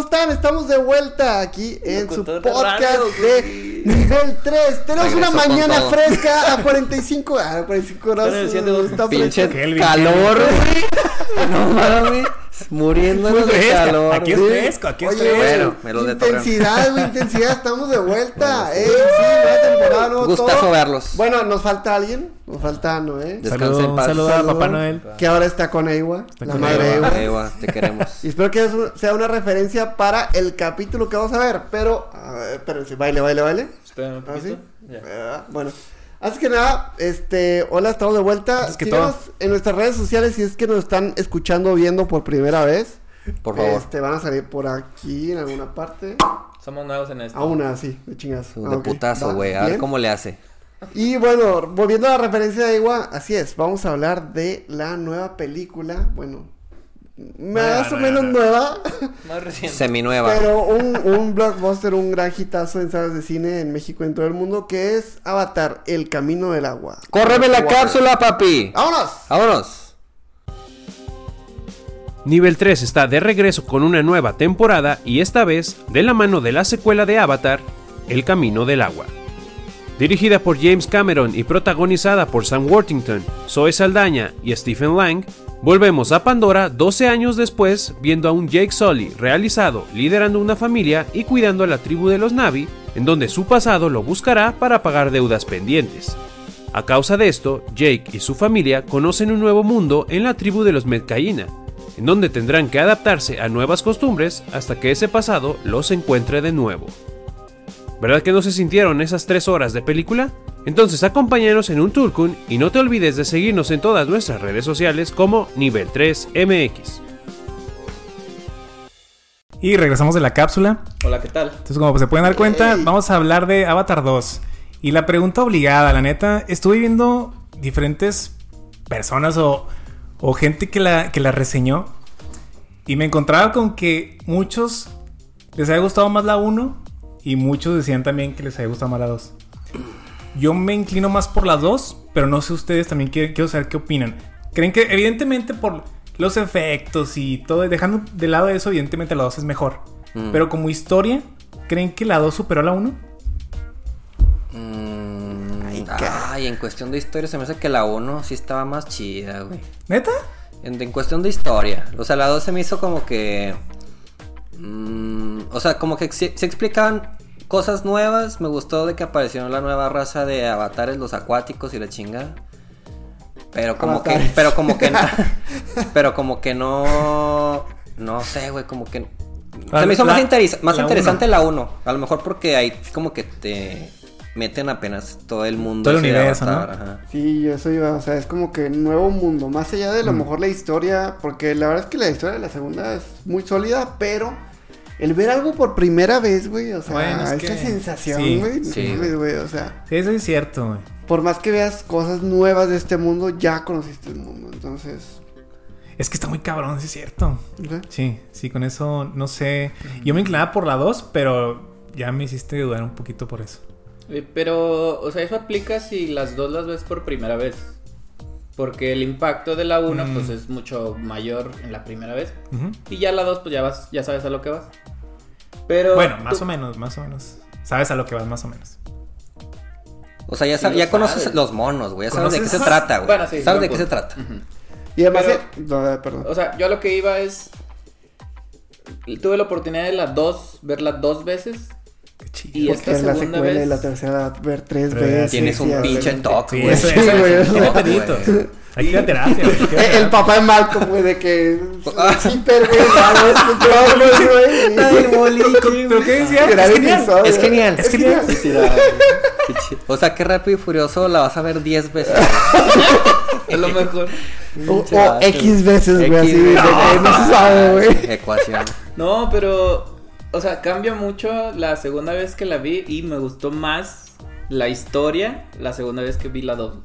¿cómo están? Estamos de vuelta aquí en su de podcast de nivel 3. Tenemos una mañana fresca a 45, a 45 grados. Pero siento Está Pinche fresca. Kelvin, calor, güey. No mames. Muriéndonos Muy de fresca. calor. Aquí es Sí. fresco, aquí es Oye, fresco. Bueno, me lo. Intensidad, güey, intensidad, estamos de vuelta. Eh, sí, nueva temporada, nuevo Gustazo todo. verlos. Bueno, nos falta alguien, nos falta Noé, Descansa Saludo, en paz. saludo a. Papá Noel. que ahora está con Ewa, la con madre Ewa. Te queremos. Y espero que eso sea una referencia para el capítulo que vamos a ver. Pero, a ver, espérense, baile, baile, baile. Espérame un ¿Ah, sí? Ah, bueno, antes que nada, este, hola, estamos de vuelta. Antes que Síganos todo. en nuestras redes sociales si es que nos están escuchando o viendo por primera vez. Por favor. Este, van a salir por aquí en alguna parte. Somos nuevos en esto. A una, sí, de chingas. De Ah, putazo, güey. A ver cómo le hace. Y bueno, volviendo a la referencia de Igua, así es, vamos a hablar de la nueva película, bueno, Nueva, más o nueva, menos nueva, Más reciente. Seminueva. pero un, un blockbuster, un gran hitazo en salas de cine en México y en todo el mundo, que es Avatar, El Camino del Agua. ¡Córreme la Water. cápsula, papi! ¡Vámonos! ¡Vámonos! Nivel 3 está de regreso con una nueva temporada y esta vez de la mano de la secuela de Avatar, El Camino del Agua. Dirigida por James Cameron y protagonizada por Sam Worthington, Zoe Saldaña y Stephen Lang, volvemos a Pandora 12 años después viendo a un Jake Sully realizado liderando una familia y cuidando a la tribu de los Navi, en donde su pasado lo buscará para pagar deudas pendientes. A causa de esto, Jake y su familia conocen un nuevo mundo en la tribu de los Medcaína, en donde tendrán que adaptarse a nuevas costumbres hasta que ese pasado los encuentre de nuevo. ¿Verdad que no se sintieron esas tres horas de película? Entonces acompáñanos en un Turkun y no te olvides de seguirnos en todas nuestras redes sociales como Nivel 3 MX. Y regresamos de la cápsula. Hola, ¿qué tal? Entonces, como se pueden dar cuenta, vamos a hablar de Avatar 2. Y la pregunta obligada, la neta, estuve viendo diferentes personas o, o gente que la, que la reseñó. Y me encontraba con que muchos les había gustado más la 1 y muchos decían también que les había gustado más la 2. Yo me inclino más por las dos, pero no sé ustedes también quiero, quiero saber qué opinan. ¿Creen que evidentemente por los efectos y todo, dejando de lado eso, evidentemente la 2 es mejor? Mm. Pero como historia, ¿creen que la 2 superó a la 1? Mm, Ay, Ay, en cuestión de historia se me hace que la 1 sí estaba más chida, güey. ¿Neta? En, en cuestión de historia. O sea, la 2 se me hizo como que. mm, o sea, como que se, se explicaban cosas nuevas. Me gustó de que apareció la nueva raza de avatares, los acuáticos y la chingada. Pero como que. Pero como que. pero como que no. No sé, güey, como que. La- Se me hizo la- más, interes- más la interesante uno. la 1. A lo mejor porque ahí como que te meten apenas todo el mundo. Todo el universo, ¿no? Ajá. Sí, yo eso iba, o sea, es como que nuevo mundo, más allá de a lo mejor la historia, porque la verdad es que la historia de la segunda es muy sólida, pero el ver algo por primera vez, güey, o sea, Bueno, es esa que- sensación, güey, sí, sí, güey. o sea, Sí, eso es cierto, güey. por más que veas cosas nuevas de este mundo, ya conociste el mundo, entonces, Es que está muy cabrón, sí es cierto. Sí, sí, con eso no sé. Yo me inclinaba por la 2, pero ya me hiciste dudar un poquito por eso. Eh, Pero, o sea, eso aplica si las dos las ves por primera vez. Porque el impacto de la 1 Mm. pues es mucho mayor en la primera vez. Y ya la 2 pues ya vas, ya sabes a lo que vas. Pero Bueno, más tú- o menos, más o menos. Sabes a lo que vas más o menos. O sea, ya, Sí sab- lo ya conoces sabes. los monos, güey. Ya sabes de qué se trata, güey. Bueno, sí, sabes de qué se trata. Y además, Pero- no, perdón. O sea, yo a lo que iba es tuve la oportunidad de las dos verla dos veces chido. y porque esta es la segunda secuela y vez la tercera ver tres Pero veces. Tienes un y pinche toque, Sí, güey. eso, Sí, güey, eso. eso. Tiene Güey. peditos. Hay que ir a terapia, güey. hay que ir a El papá de Malcolm, güey, de que Ah. es hiper, güey, vamos, güey, Ay, boliche, ¿Pero qué decía? Es genial. Es genial. Es genial. O sea, que rápido y furioso la vas a ver 10 veces. a lo mejor. O, o. X veces, güey, así, que no se sabe, güey. Ecuación. No, pero o sea, cambia mucho la segunda vez que la vi y me gustó más la historia la segunda vez que vi la 2.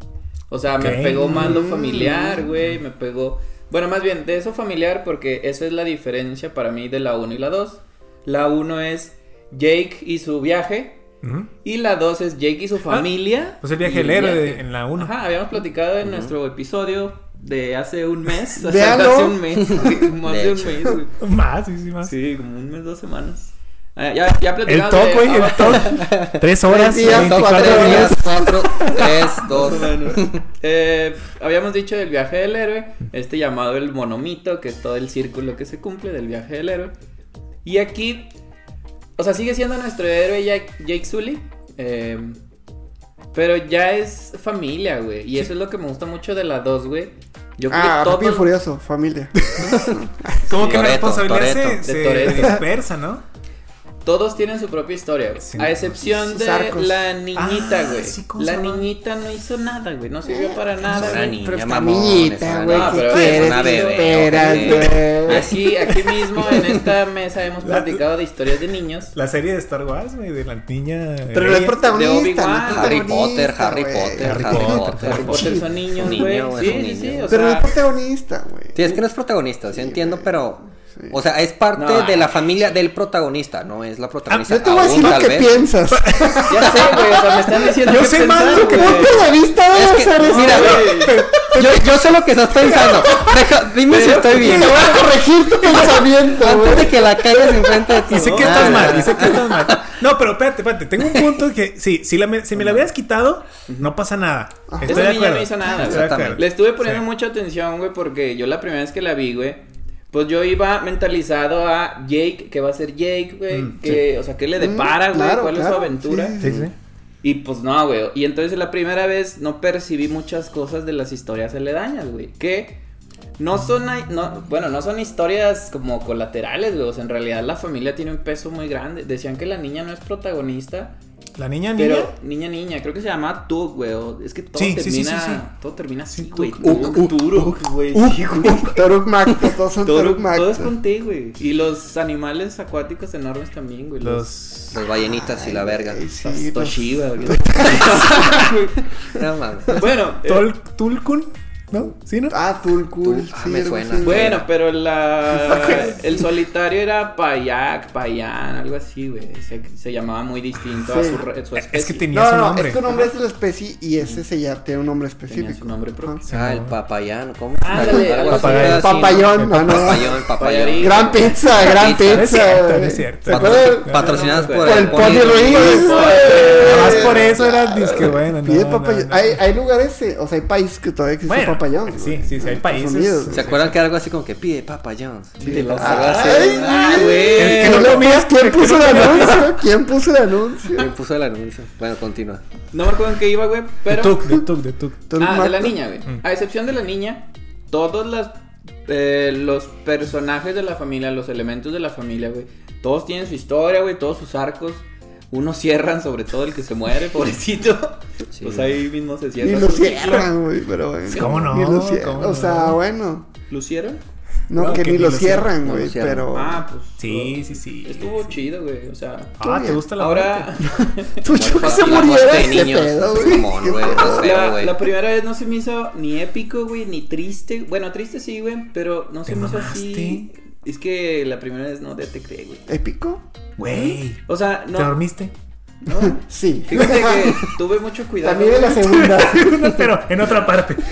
O sea, me pegó más lo Mm. familiar, güey, me pegó Bueno, más bien, de eso familiar porque esa es la diferencia para mí de la 1 y la 2. La 1 es Jake y su viaje y la 2 es Jake y su familia. Pues el viaje del héroe en la 1. Ajá, habíamos platicado en nuestro episodio de hace un mes. O sea, hace un mes, güey, más De de, un mes, güey. Más, sí, sí, más. Sí, como un mes, dos semanas. Ah, ya, ya El top, de güey, el Avatar. top. Tres horas, Tres días, 24 cuatro días. días. 4, 3, 2. Más o menos. Eh, habíamos dicho del viaje del héroe, este llamado el monomito, que es todo el círculo que se cumple del viaje del héroe. Y aquí, o sea, sigue siendo nuestro héroe Jake, Jake Sully, eh, pero ya es familia, güey. Y eso es lo que me gusta mucho de la 2, güey. Yo creo Ah, que Rápido y Furioso, familia. Como que la responsabilidad se, se dispersa, ¿no? Todos tienen su propia historia, güey. Sí. A excepción de arcos. la niñita, Ah, güey. sí, ¿cómo la niñita no hizo nada, güey. No sirvió para nada, Una niña, Pero mamón, niñita, güey, No, ¿qué pero es una ¿Qué bebé, esperas, güey? Aquí, aquí mismo en esta mesa hemos La- platicado de historias de niños. La serie de Star Wars, güey, de la niña. Pero no es Leia. protagonista, de no es Obi-Wan. Harry protagonista, Potter, Harry. Potter, Harry Potter. Harry Potter son niños, güey. Sí, sí, sí. Pero no es protagonista, güey. Sí, es que no es protagonista, sí entiendo, pero. O sea, es parte No, de la familia del protagonista, no es la protagonista. Yo te voy a decir lo que vez. piensas. ya sé, güey. O sea, me están diciendo Yo sé más lo que. Punto de vista Es que, eso. mira, güey. Yo, yo sé lo que estás pensando. Deja- dime si estoy bien. Te voy a corregir tu pensamiento, Antes de que la cagues enfrente de ti. Y sé que estás mal, y sé que estás mal. No, pero espérate, espérate. Tengo un punto que, sí, si, la me- si me la hubieras quitado, no pasa nada. Estoy Esa de niña acuerdo. no hizo nada, exactamente. Le estuve poniendo Sí. mucha atención, güey, porque yo la primera vez que la vi, güey, pues yo iba mentalizado a Jake, que va a ser Jake, güey, Mm, que, o sea, ¿qué le depara, Mm, güey? claro, ¿Cuál es su aventura? sí, Sí, sí. Y pues no, güey. Y entonces la primera vez no percibí muchas cosas de las historias aledañas, güey. Que no son, no, bueno, no son historias como colaterales, güey. O sea, en realidad la familia tiene un peso muy grande. Decían que la niña no es protagonista. La niña, niña. Pero, niña, niña, creo que se llama Tug, güey. Es que todo Sí, sí, sí, termina. sí, sí. Todo termina así, Sí, güey. Tug. Tug, Uk, Turuk, güey. Uk, sí, güey. Uk, Toruk Macto, todos son Todo, Toruk Macto. todo es con T, güey. Y los animales acuáticos enormes también, güey. Los. Los. Ballenitas y la verga. Toshiba, güey. No mames. bueno, eh, Tulkun, ¿no? ¿Sí, no? Ah, Tulkul. Tul- ah, sí, me suena. Bueno, pero la el solitario era Payak, Payan, algo así, güey. Se, se llamaba muy distinto a Sí. su, re- su especie. Es que tenía No, su no, no, nombre. es que un nombre es la especie y ese se ya tiene un nombre Tenía específico. su nombre propio. Ajá. Ah, el papayán, ¿cómo? Ándale, así, ¿no? Papayón, no, no. Papayón, papayón. Gran pizza, gran Pizza. es cierto, es cierto. Patrocinadas por, el Pony Ruiz. Más güey. por eso era disque bueno. Papayón. Hay, hay lugares, eh, o sea, hay países que todavía existe Bueno, papayón. sí, güey. sí, sí, hay países. ¿Se acuerdan que era algo así como que pide Papa John's? Sí, Ay, Ah, güey. no lo miras, ¿quién puso el anuncio? ¿Quién puso el anuncio? ¿Quién puso el anuncio? Bueno, continúa. No me acuerdo en qué iba, güey, De pero... Tuk, de Tuk, de Tuk. Ah, de la niña, güey. Mm. A excepción de la niña, todos las, eh, los personajes de la familia, los elementos de la familia, güey, todos tienen su historia, güey, todos sus arcos. Unos cierran, sobre todo el que se muere, pobrecito. Sí. Pues ahí mismo se cierra. Ni lo cierran, güey, pero bueno. ¿Cómo no? Ni lo cierran. ¿Cómo O sea, no? bueno. ¿Lucieron? No, No, que, que ni ni lo lo cierran, cierran. güey, No lo cierran. pero... Ah, pues. Sí, sí, sí. Estuvo chido, güey. O sea. Ah, ¿te gusta la Ahora, Tú yo que se muriera, de niños. pedo, güey. Güey, la, güey. la primera vez no se me hizo ni épico, güey, ni triste. Bueno, triste sí, güey, pero no se ¿Te me hizo así. Es que la primera vez no te, te creé, güey. ¿Épico? Güey. O sea, ¿Te no. dormiste? No. Sí. Fíjate que tuve mucho cuidado. También en la segunda. Pero en otra parte.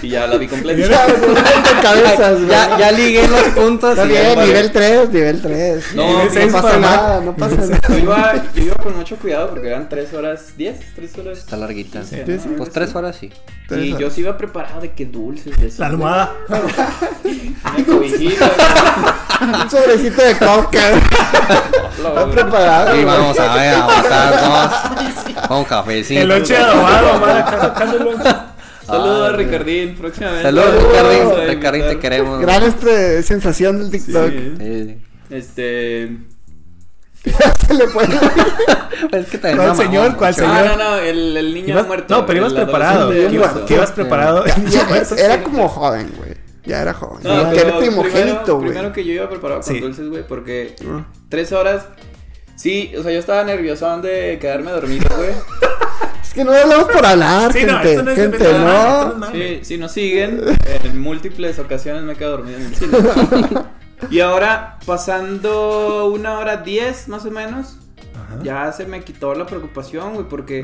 Y ya la vi completa. Ya, cabezas. Ya, ya ligué los puntos. Está bien, ya- nivel 3, nivel 3. No, no, nivel seis pasa nada, no pasa nada. Yo iba, yo iba con mucho cuidado porque eran 3 horas 10, 3 horas. Está larguita. Sí, Sí, ¿no? sí. Pues tres horas sí. Tres Y horas. yo sí iba preparado de que dulces. De La almohada. Una cobijita. Un sobrecito de coca. Está preparado. Y vamos a ver, a matar dos. Con cafecito. El lonche adobado, madre, sacándolo. Saludos a Ricardín, próximamente. Saludos, Saludos. Ricardín. Ricardín, te queremos. Gran este, sensación del TikTok. Sí. Sí. Este. Se le. Es que también ¿Cuál mamá, señor? ¿Cuál mucho. Ah, señor? no, no, el, el niño Ibas- muerto. no, pero ibas preparado. adolescente Ibas- preparado. Era como joven, güey. Ya era joven. No, era primogénito, primero, güey. primero que yo iba preparado con Sí. dulces, güey, porque Ah. tres horas. Sí, o sea, yo estaba nerviosón de quedarme dormido, güey. Es que no hablamos por hablar, Sí, no, gente. esto no es gente, no. no es. Sí, si nos siguen, en múltiples ocasiones me he quedado dormido en el cine. Y ahora, pasando una hora diez más o menos, Ajá. ya se me quitó la preocupación, güey, porque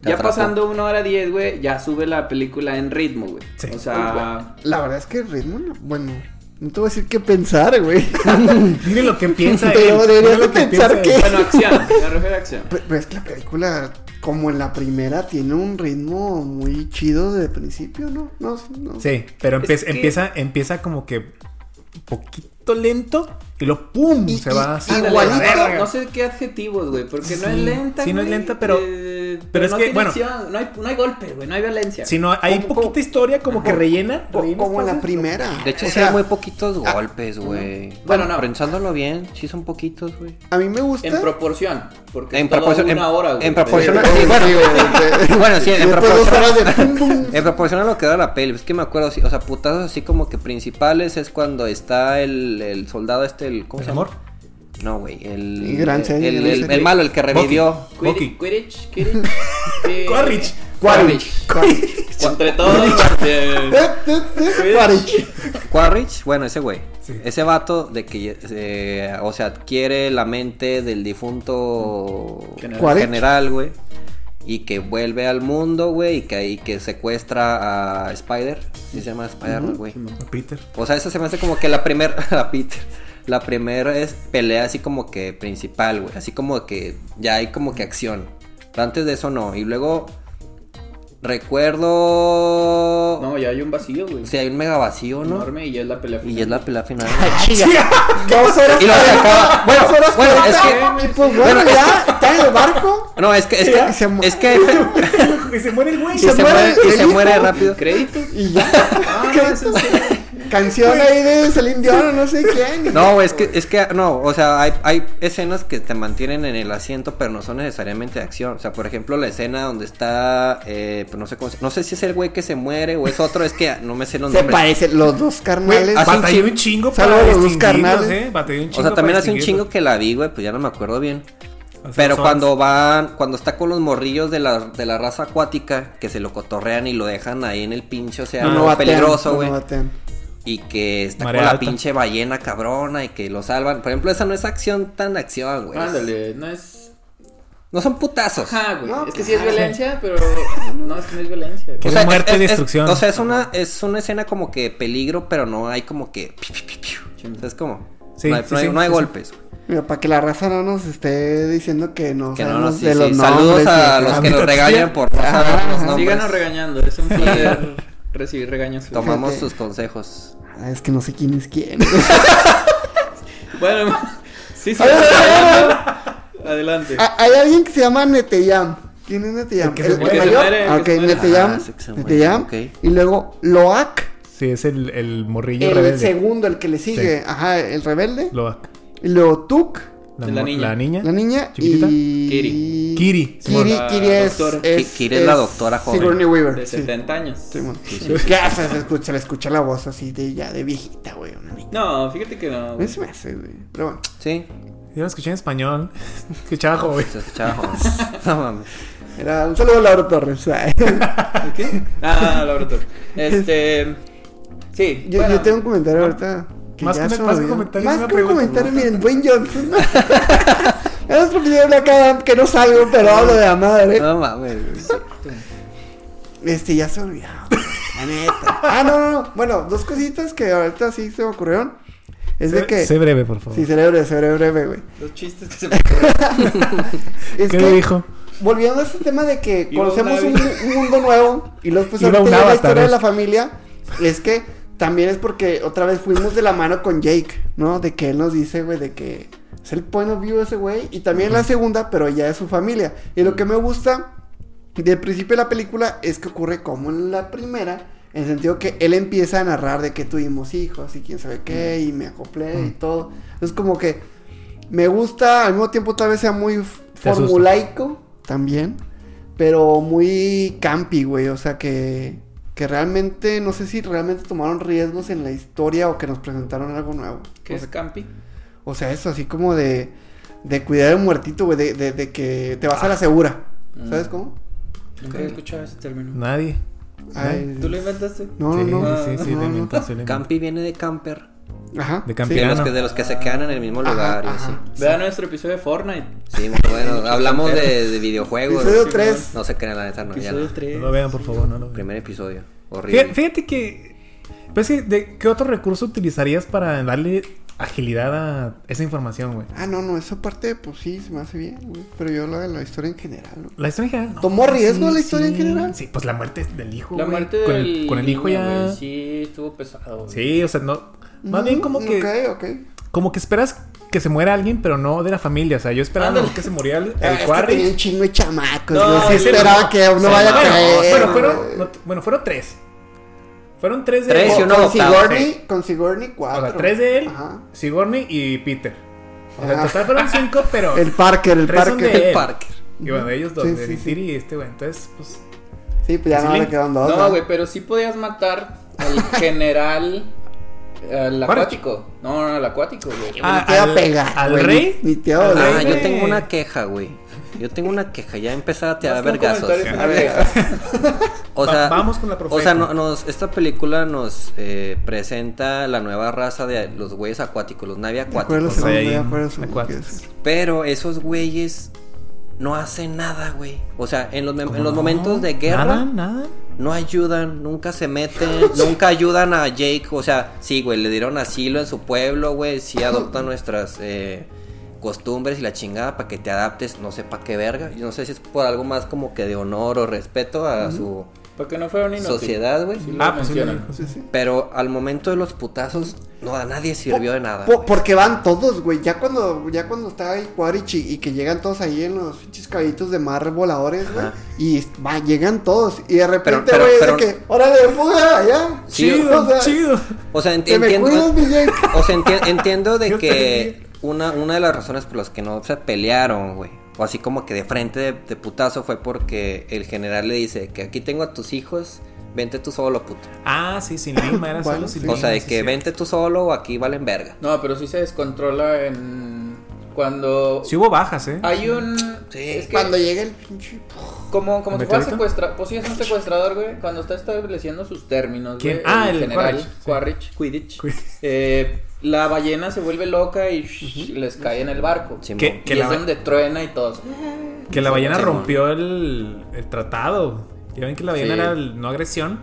Te Ya atrapó. pasando una hora diez, güey, ya sube la película en ritmo, güey. Sí. O sea, La verdad es que el ritmo, no- bueno, no te voy a decir qué pensar, güey. Dile lo que piensa Pero él. deberías de que pensar piensa que- bueno, acción, me refiero a acción. Pero, pero es que la película, como en la primera, tiene un ritmo muy chido de principio, ¿no? No, no. Sí, pero empe- que- empieza, empieza como que poquito lento y lo pum Y- se y- va así. Igualito. no, sé qué adjetivos, güey, porque no es lenta, sí, no es lenta, pero- eh, pero es no que, tiene bueno. acción, no hay, no hay golpe, güey, no hay violencia. Si no, hay Como- poquita historia como que rellena. Co- rellena como la primera. De hecho, O sí hay muy poquitos ah, golpes, güey. Bueno, Bueno, no. pensándolo bien, sí son poquitos, güey. A mí me gusta. En proporción, porque En proporción- una en- hora, güey. en proporción Sí, a- sí, bueno. sí, Bueno, en proporción, de en proporción a lo que da la peli. Es que me acuerdo, o sea, putazos así como que principales es cuando está el, el soldado este, el... ¿Cómo ¿El se llama? amor? No, güey, el, Y gran el, el- serie. el malo, el que revivió. Quidditch, Quidditch, Quidditch. Quaritch. Quaritch. Entre todos, eh, Quaritch. Quaritch, bueno, ese güey. Sí. Ese vato de que, eh, o sea, adquiere la mente del difunto General. General, güey. Y que vuelve al mundo, güey. Y que ahí que secuestra a Spider. ¿Sí se llama Spider, güey? Peter. O sea, eso se me hace como que la primera, a Peter. La primera es pelea así como que principal, güey. Así como que ya hay como que acción. Pero antes de eso no. Y luego recuerdo... No, ya hay un vacío, güey. O sea, hay un mega vacío, ¿no? Enorme y ya es la pelea Y es la pelea final. Dos horas. Y luego se acaba. Bueno, Dos horas bueno, es que- Y pues bueno, ya está en el barco. No, es que, es Y que, se es que, y y se muere el güey. se, se muere, y el se muere rápido. ¿Créditos? Y ya. Ah, no, es en serio. Canción ahí de Celine Dion o no sé quién. No, güey, es que, es que, no, o sea, hay, hay escenas que te mantienen en el asiento, pero no son necesariamente de acción. O sea, por ejemplo, la escena donde está, eh, pues no sé cómo se- no sé si es el güey que se muere o es otro, es que no me sé los Se nombres. parecen los dos carnales. Hace un Batalló chingo- un chingo Saludos para los dos carnales. ¿eh? Un O chingo sea, también hace un chingo que la vi, güey, pues ya no me acuerdo bien. O sea, Pero son- cuando van, cuando está con los morrillos de la, de la raza acuática, que se lo cotorrean y lo dejan ahí en el pinche océano No, no batean, peligroso, no güey. batean. Y que está Marea con la alta. pinche ballena cabrona y que lo salvan. Por ejemplo, esa no es acción tan acción, güey. Ándale, no es. No son putazos. Ajá, güey. No, es que sí es violencia, pero. No, es que no es violencia. Que O sea, muerte y destrucción. o sea, es una, es una escena como que peligro, pero no hay como que. piu, piu, piu, piu. O sea, es como. Sí, no hay, sí, no hay- sí, no hay sí, sí. golpes. güey. Mira, para que la raza no nos esté diciendo que no Que no nos sí, de sí. los Saludos nombres a los que nos regañan por nombres. Síganos regañando, es un placer recibir regaños. Tomamos sus consejos. Ah, es que no sé quién es quién. Bueno, sí, sí. Adelante. Ah, Hay alguien que se llama Neteyam. ¿Quién es Neteyam? El que se ok. Neteyam. Ah, se Neteyam. Y luego Loak, Sí, es el, el morrillo el rebelde. segundo, el que le sigue. Ajá, el rebelde. Loak. Y luego Tuk, La, La niña. La niña. la niña. ¿Chiquitita? Y. Kiri. Kiri. Kiri, La Kiri es, doctora. es. Ki- Kiri es la doctora joven. Sigourney Weaver. De sí. 70 años. Sí, bueno. Se, se escucha, se le escucha la voz así de ya de viejita, güey. Una niña. No, fíjate que no. Se me hace, güey. Pero bueno. Sí, Yo lo escuché en español. Escuchaba joven. se escuchaba joven. No mames. Era un saludo a Laura Torres. ¿Qué? Ah, laboratorio. Este. Sí. Yo, bueno, yo tengo un comentario ahorita. Que Más ya que- más que olvidó. comentario, Más que un pregunta. comentario, miren, Dwayne Johnson. es porque yo hablo acá que no salgo, pero hablo de la madre. No mames. Este, ya se olvidó. La neta. Ah, no, no, no. Bueno, dos cositas que ahorita sí se me ocurrieron. Es de Sé- que. Sé breve, por favor. Sí, cerebro, cerebro breve, güey. Los chistes que se me ocurren. Es ¿Qué que, dijo? volviendo a este tema de que conocemos un un, un mundo nuevo y luego pues ahorita la historia de la familia, es que también es porque otra vez fuimos de la mano con Jake, ¿no? De que él nos dice, güey, de que es el point of view ese güey y también la segunda, pero ya es su familia. Y lo que me gusta del principio de la película es que ocurre como en la primera, en el sentido que él empieza a narrar de que tuvimos hijos y quién sabe qué, y me acoplé y todo. Es como que me gusta, al mismo tiempo tal vez sea muy formulaico también, pero muy campi, güey. O sea que, que realmente, no sé si realmente tomaron riesgos en la historia o que nos presentaron algo nuevo. ¿Qué O es sea, Campi? o sea, eso así como de, de cuidar al muertito, güey, de, de, de que te vas a la segura. ¿Sabes Mm. cómo? Nunca he escuchado ese término. Nadie. Ay, ¿Tú lo inventaste? no, no, sí, no. sí, sí, No, no. Campi viene de camper Ajá. De sí. campeón. De los, Piano. que, de los que se quedan en el mismo Ajá, lugar ajá. Vean nuestro episodio de Fortnite. Sí, muy bueno. Hablamos de, de videojuegos. Episodio Sí, 3. No se crean, la neta, no. Episodio no. 3. No lo vean, por favor, no lo vean. Primer episodio. Horrible. Fíjate, que. Pues sí, ¿de qué otro recurso utilizarías para darle agilidad a esa información, güey? Ah, no, no, esa parte, pues sí, se me hace bien, güey. Pero yo la de la historia en general, ¿no? La historia en general. no, ¿Tomó riesgo la historia en sí. general? Sí, pues la muerte del hijo. La güey. muerte con del el, con el hijo niño, ya. güey, sí, estuvo pesado. güey. Sí, o sea, no. Más bien como que. Ok, ok. Como que esperas que se muera alguien, pero no de la familia. O sea, yo esperaba Ándale. que se muriera el, Ah, el es que un chingo de chamacos, No. Sí esperaba no. que uno Sí, vaya a bueno, caer. Bueno, fueron, bueno, fueron tres. Fueron tres de Tres y Con- uno con adoptado. Sigourney, con Sigourney, O cuatro. sea, tres de él, Ajá. Sigourney y Peter. O sea, en Ajá. total fueron cinco, pero. El Parker, el Tres son Parker. de él. Parker. Y bueno, de ellos dos, Sí, de sí, y este, güey. Entonces, pues. Sí, pues ya no le- quedan dos. No, ¿no? güey, pero sí podías matar al general. Al acuático. No, no, al acuático, güey. Ah, te al- a pegar. al güey, rey. Ni, te. Ah, yo tengo una queja, güey. Yo tengo una queja. Ya empezaba a vergazos. comentario, A ver. O Va- sea, vamos con la O sea, profeta. no- nos, esta película nos eh, presenta la nueva raza de los güeyes acuáticos, los navi acuáticos. ¿no? Pero esos güeyes no hacen nada, güey. O sea, en los, en los momentos de guerra Nada, nada. No ayudan, nunca se meten, nunca ayudan a Jake. O sea, sí, güey, le dieron asilo en su pueblo, güey. Sí adoptan nuestras eh, costumbres y la chingada para que te adaptes, no sé para qué verga. Yo no sé si es por algo más como que de honor o respeto a su Porque no fueron inútiles. sociedad, güey. Sí Ah, pues sí, sí. Pero al momento de los putazos, no, a nadie sirvió de nada. Po- porque van todos, güey. Ya cuando, ya cuando está ahí Quaritch y, y que llegan todos ahí en los pinches caballitos de mar voladores, güey. Y va, llegan todos. Y de repente, güey, es de que, órale, fuga, ya. Chido, o sea, chido. O sea, ent- Que me entiendo, cuidas, o sea, enti- entiendo de que una, una de las razones por las que no se pelearon, güey, o así como que de frente de, de putazo fue porque el general le dice que aquí tengo a tus hijos, vente tú solo, puto. Ah, sí, sin Lima, era solo sin sí. O Lima. sea, de sí, que sí. vente tú solo o aquí valen verga. No, pero sí se descontrola en. Cuando. Sí hubo bajas, ¿eh? Hay un. Sí. Es que Cuando llega el pinche. como, como si fuera secuestrador. Pues sí, es un secuestrador, güey. Cuando está estableciendo sus términos, ¿Quién? güey. Ah, el general Quaritch, sí. Quaritch, Quidditch. Quidditch. Eh, la ballena se vuelve loca y shh, les cae en el barco. Simón. ¿Qué? y la es donde truena y todo. Que la ballena Simón. rompió el, el tratado. Ya ven que la ballena Sí. era el no agresión.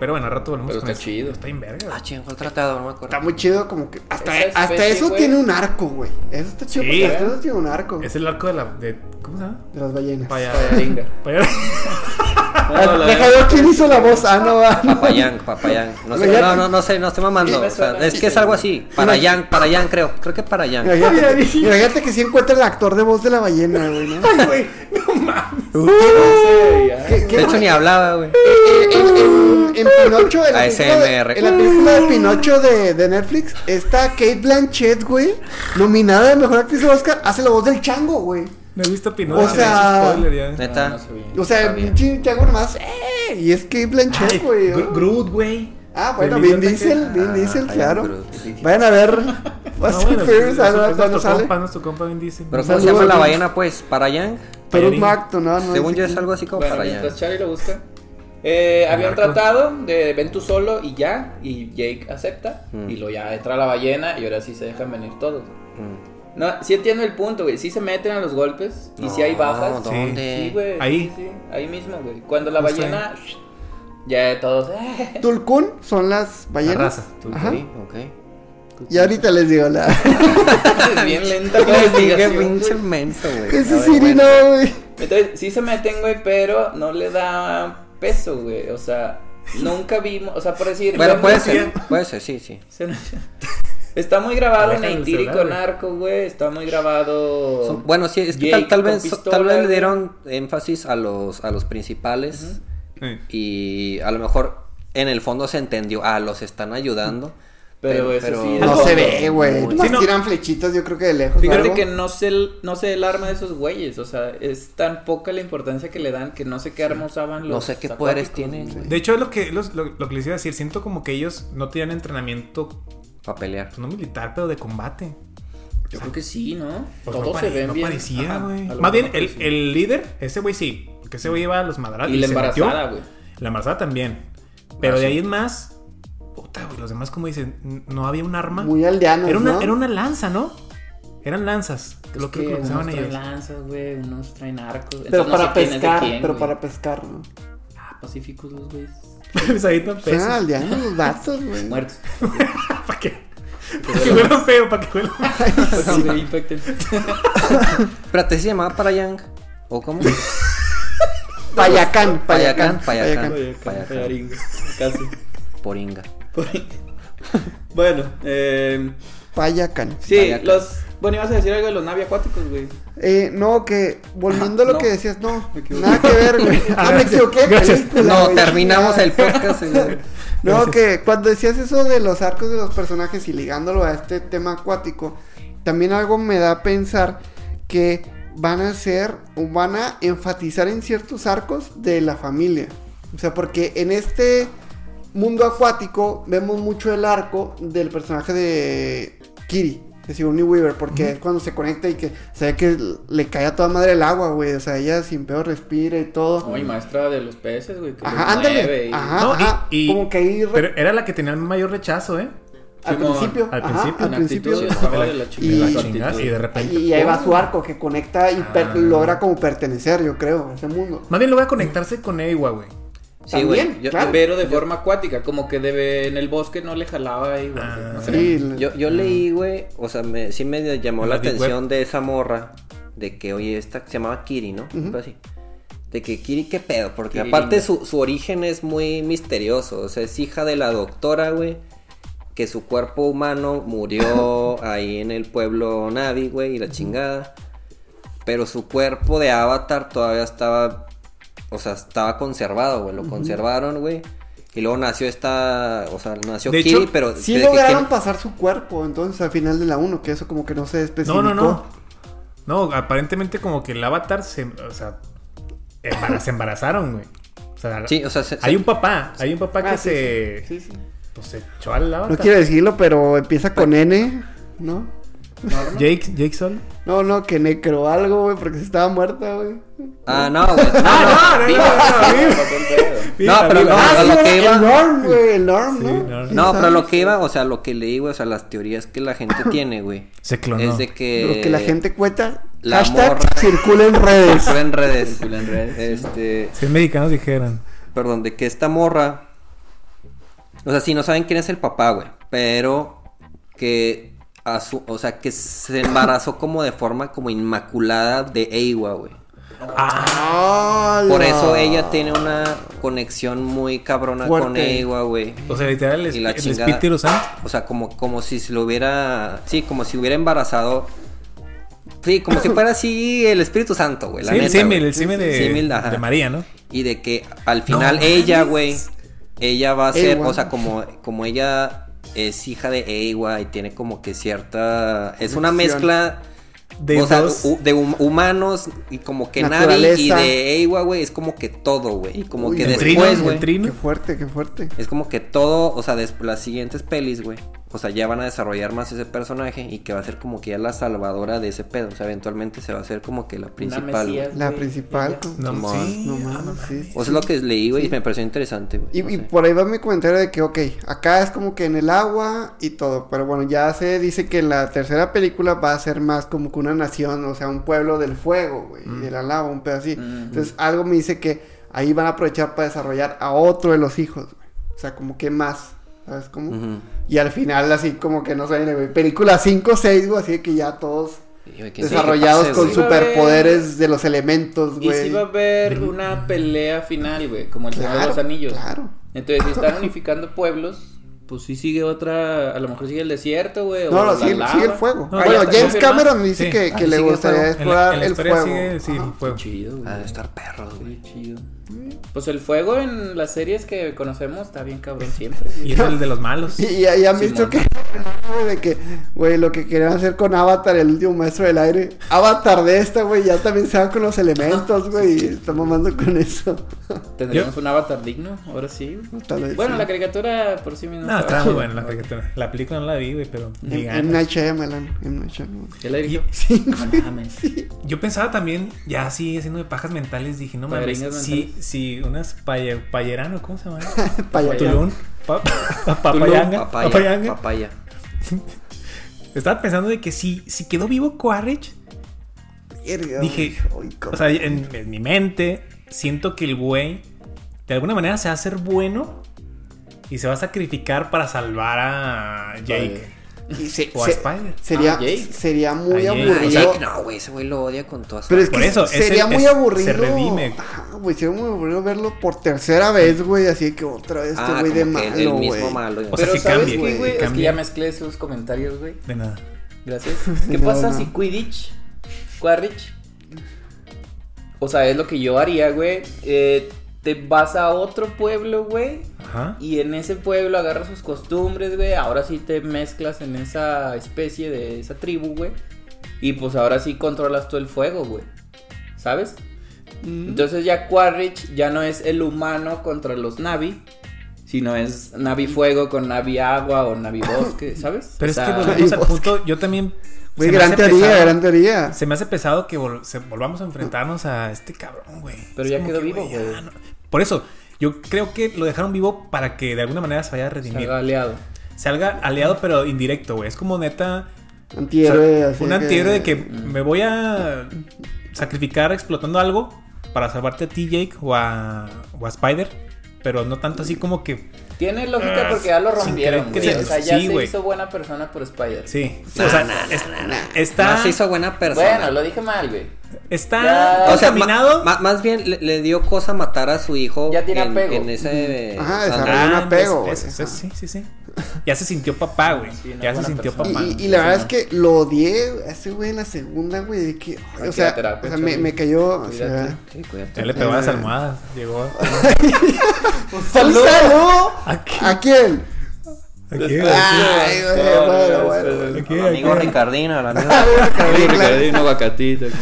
Pero bueno, al rato volvemos Pero con está eso. chido. Está en verga. Ah, ching, fue el tratado, no me acuerdo. Está muy chido, como que. Hasta, eso tiene un arco, güey. Eso está chido. Sí, porque hasta eso tiene un arco. Es el arco de la. De, ¿Cómo se llama? De las ballenas. Paya. Payaringa. Paya- Ah, No, la- Deja ver quién hizo la voz. Ah, no, ah, no. Papayán, papayán. No sé, no, no, no sé, no estoy mamando. Sí, o sea, es que es algo así. Parayán, Parayán creo. Creo que Parayán. Imagínate, que- imagínate que si encuentra el actor de voz de la ballena, güey, ¿no? Ay, güey. No mames. Sí, ya. ¿Qué- qué- De hecho, ni hablaba, güey. Eh, en, en- en Pinocho, en la, película de, ASMR. en la película de Pinocho de, de Netflix, está Kate Blanchett, güey, nominada de mejor actriz de Oscar, hace la voz del chango, güey. No he visto Pinocho. O sea- Spoiler ya. Neta. No, no sabía. O sea, pinche chango nomás, ¡eh! Y es Ay, Blanchett, güey. Gr- Groot, güey. Ah, bueno, Vin Diesel, que- Vin Diesel, Ah, claro. Groot. Vayan a ver No, Fast and bueno, Furious, ah, no, no nuestro sale. compa, nuestro compa Vin Diesel. Pero ¿cómo se llama la ballena, pues? ¿Parayán? Pero Payarín. Macto, no, no. Según yo es algo así como Parayán. mientras Charlie lo busca. Eh, El había un narco. tratado de ven tú solo y ya. Y Jake acepta. Mm. Y lo ya entra la ballena y ahora sí se dejan venir todos. Mm. No, sí entiendo el punto, güey. Sí se meten a los golpes. Y si hay bajas. ¿dónde? Sí, güey. Ahí. Sí, sí, ahí mismo, güey. Cuando la ballena. Ya todos. eh. Tulkun son las ballenas. raza, Ajá. Sí, ok. Y ahorita les digo la. Es bien lenta la Dije, investigación, pinche güey. menso, güey. Ese ver, Siri bueno. no, güey. Entonces, sí se meten, güey, pero no le da peso, güey. O sea, nunca vimos. O sea, por decir. Bueno, puede ser, puede ser, sí, sí. Está muy grabado Neytiri con güey. Está muy grabado. Son- bueno, sí, es que Jake tal, vez, pistola, tal vez le dieron énfasis a los, a los principales y a lo mejor en el fondo se entendió, ah, los están ayudando. Pero eso sí, No No, se ve, güey. Sí, no. tiran flechitas, yo creo que de lejos. Fíjate algo. que no sé, el, no sé el arma de esos güeyes. O sea, es tan poca la importancia que le dan que no sé qué arma usaban los. No sé qué poderes tienen, güey. De hecho, es lo que, los- lo, lo que les iba a decir. Siento como que ellos no tenían entrenamiento, Para pelear. pues no militar, pero de combate. Yo creo que sí, ¿no? Pues Todos no, se ven no bien. parecía, güey. Más bien, el, el líder, ese güey sí. Porque ese güey iba a los madrazos. Y la se metió. embarazada, güey. La embarazada también. Pero Ah, de sí. ahí en más. puta, güey, los demás, como dicen, no había un arma. Muy aldeanos, era, una, ¿no? era una lanza, ¿no? Eran lanzas. Es lo que que, que unos usaban traen ellos. lanzas, güey, unos traen arcos. Pero Entonces, no para es pescar, quién, pero güey. para pescar, ¿no? Pacíficos los güeyes. Pues pesos. los vatos, güey. Muertos. ¿Para qué? Para que huelan feo, para que. Espérate, ¿se llamaba Parayang? ¿O cómo? Payacán, Payacán, Payacán, Payacán. Payacán. Payacán. Payaringa, Casi. Poringa. Por ahí. bueno, eh, Payacán. sí, Payacán. los. Bueno, ibas a decir algo de los navi acuáticos, güey. Eh, no, que volviendo a lo no. que decías, no, nada que ver, güey. Ah, me equivoqué. No, terminamos el podcast. señor. No, Gracias. que cuando decías eso de los arcos de los personajes y ligándolo a este tema acuático, también algo me da a pensar que van a ser o van a enfatizar en ciertos arcos de la familia. O sea, porque en este mundo acuático vemos mucho el arco del personaje de Kiri, de Sigourney Weaver, porque es cuando se conecta y que se ve que le cae a toda madre el agua, güey. O sea, ella sin pedo respira y todo. Y maestra de los peces, güey. que Ajá, ándale. y- Ajá, No, y- ajá. y- como que ahí re- Pero era la que tenía el mayor rechazo, ¿eh? al Simón, principio, al ajá, principio. al principio. Y- de repente. Ahí va su arco que conecta y per- Ah. logra como pertenecer, yo creo, a ese mundo. Más bien logra conectarse con Ewa, güey. Sí, güey. También, Yo, claro. Pero de forma acuática, como que debe, en el bosque no le jalaba ahí, güey. Ah, no sé. Sí, le- yo, yo leí, güey, o sea, me, sí me llamó la atención de esa morra, de que, oye, esta se llamaba Kiri, ¿no? Así. De que Kiri, ¿qué pedo? Porque aparte su, su origen es muy misterioso, o sea, es hija de la doctora, güey, que su cuerpo humano murió ahí en el pueblo Navi, güey, y la chingada. Pero su cuerpo de avatar todavía estaba, o sea, estaba conservado, güey, lo conservaron, güey. Y luego nació esta, o sea, nació De Kiri, hecho, pero... sí que- lograron que- pasar su cuerpo, entonces al final de la 1, que eso como que no se especificó. No, no, no. No, aparentemente como que el avatar se. O sea, se embarazaron, güey. O sea, Sí, o sea, se- hay se- un papá. Hay un papá Ah, que sí, se. Sí, sí. Pues se echó al avatar. No quiero decirlo, pero empieza con N, ¿no? Jake, Jake Sol. No, no, que necro algo, güey, porque se estaba muerta, güey. Ah, no, güey. No, no. no, no, no. No, pero no, Ah, lo que iba- el Norm, güey, el Norm, Sí, ¿no? No, pero lo que iba, o sea, lo que leí, güey, o sea, las teorías que la gente tiene, güey. Se clonó. Es de que. Lo que la gente cuenta, la hashtag morra- circula en redes. Circula en redes. Circula en redes, sí. Este. Si mexicanos dijeran. Perdón, de que esta morra. O sea, sí, no saben quién es el papá, güey. Pero que. A su, o sea, que se embarazó como de forma como inmaculada de Eiwa, güey. Ah, Por eso ella tiene una conexión muy cabrona con. Eiwa, güey. O sea, literal, el, Y la el chingada. Espíritu Santo. O sea, como, como si se lo hubiera. Sí, como si hubiera embarazado. Sí, como si fuera así el Espíritu Santo, güey. la Sí, el neta, símil, güey. el símil de, Símil, ajá. de María, ¿no? Y de que al final No ella, güey. Ella va a ser. Ewa. O sea, como, como ella es hija de Ewa y tiene como que cierta. Es una mezcla. De o sea, dos- hu- de hum- humanos y como que Navi y de Ewa, güey, es como que todo, güey. Y como Uy, que después, güey. Qué fuerte, qué fuerte. Es como que todo, o sea, des- las siguientes pelis, güey. O sea, ya van a desarrollar más ese personaje y que va a ser como que ya la salvadora de ese pedo. O sea, eventualmente se va a hacer como que la principal. güey. mesías. La principal. No, Simón. sí, No mames, sí, sí. O sea, es lo que leí, güey, y me pareció interesante, güey. Y, no y por ahí va mi comentario de que, ok, acá es como que en el agua y todo, pero bueno, ya se dice que en la tercera película va a ser más como que una nación, o sea, un pueblo del fuego, güey, y de la lava, un pedo así. Ujú. Entonces, algo me dice que ahí van a aprovechar para desarrollar a otro de los hijos, güey. O sea, como que más, ¿sabes cómo? Y al final, así como que no sé, güey, película 5 6, güey, así que ya todos desarrollados pase, con superpoderes de los elementos, Y güey. sí va a haber una pelea final, güey, como el Señor de los Anillos. claro. Entonces, si están unificando pueblos, pues sí sigue otra, a lo mejor sigue el desierto, güey. No, o no, la sigue, el fuego. No, bueno, James. Cameron dice Sí. que, que Ah, le sigue el gustaría fuego. En la, explorar en la el fuego. sigue, sí, el fuego. Chido, güey. Ah, de estar perros, güey. Muy chido. Pues el fuego en las series que conocemos está bien cabrón siempre. Y es el de los malos. Y, y, y han Simón. visto que, de que, güey, lo que querían hacer con Avatar, el último maestro del aire, Avatar de esta, güey, ya también se van con los elementos, güey, y están mamando con eso. Tendremos un avatar digno, ahora sí. güey. Tal vez Bueno, sí. la caricatura por sí misma. No, está está muy buena la caricatura. La película no la vi, güey, pero ni ganas. ¿Ya la dirigió? Sí, No mames. Yo pensaba también, ya así, haciéndome pajas mentales, dije, no mames, si, si unas paye, payerano, ¿cómo se llama? Tulum, Pa- Papayanga. Papaya. Papayanga. Papaya. Estaba pensando de que si, si quedó vivo Quaritch, Verga, Dije. Ay, o sea, en, en mi mente, siento que el güey de alguna manera se va a hacer bueno y se va a sacrificar para salvar a Jake. Y se- o a se- Spider. Sería, Ah, Jake. sería muy A Jake. aburrido. Jake, no, güey, ese güey lo odia con todas Pero es que Por eso, ese- sería muy es- aburrido. se redime. Ajá, güey, sería muy aburrido verlo por tercera vez, güey. Así que otra vez este Ah, güey de malo, el mismo güey. malo. O sea, Pero que ¿sabes cambie, qué, que güey? Es que ya mezclé sus comentarios, güey. De nada. Gracias. ¿Qué No, pasa no. si Quidditch, Quaritch? O sea, es lo que yo haría, güey. Eh, te vas a otro pueblo, güey. Ajá. Y en ese pueblo agarras sus costumbres, güey. Ahora sí te mezclas en esa especie de esa tribu, güey. Y pues ahora sí controlas todo el fuego, güey. ¿Sabes? Mm. Entonces ya Quaritch ya no es el humano contra los Navi. Sino es Navi Fuego con Navi Agua o Navi Bosque, ¿sabes? Pero O sea, es que volvemos al punto, yo también... Güey, se me gran hace teoría, pesado- gran teoría. Se me hace pesado que vol- se- volvamos a enfrentarnos a este cabrón, güey. Pero Es ya quedó que, vivo, ya güey. no- Por eso, yo creo que lo dejaron vivo para que de alguna manera se vaya a redimir. salga aliado. Salga aliado, pero indirecto, güey. Es como neta... Antihéroe, O sea, así un que- antihéroe de que me voy a sacrificar explotando algo para salvarte a ti, Jake, o a, o a Spider. Pero no tanto así como que. Tiene lógica porque ya lo rompieron, güey. O sea, ya sí, se güey. hizo buena persona por Spider. Sí. Nah, o sea, nah, nah, nah, nah. está. No se hizo buena persona. Bueno, lo dije mal, güey. Está Ya. O sea, ma- contaminado. ma- más bien le, le dio cosa matar a su hijo Ya tiene en, apego. en ese Ajá, desarrolló un Ah, apego, es- es- es- sí, sí, sí. Ya se sintió papá, güey. Sí, no, ya se sintió persona. papá. Y, y la verdad es que lo odié a ese güey en la segunda, güey, de que, o ir sea, terapia, o sea, me, me cayó, o Cuídate. sea, Sí, cuídate. Ya le pegó a las Eh. almohadas. Llegó. ¡Un saludo! ¿A quién? ¿A quién? ¿A quién? Ay, bueno, no, bueno, no, bueno. ¿A quién? El ¿A amigo? Ricardino, el amigo- claro. un aguacatito.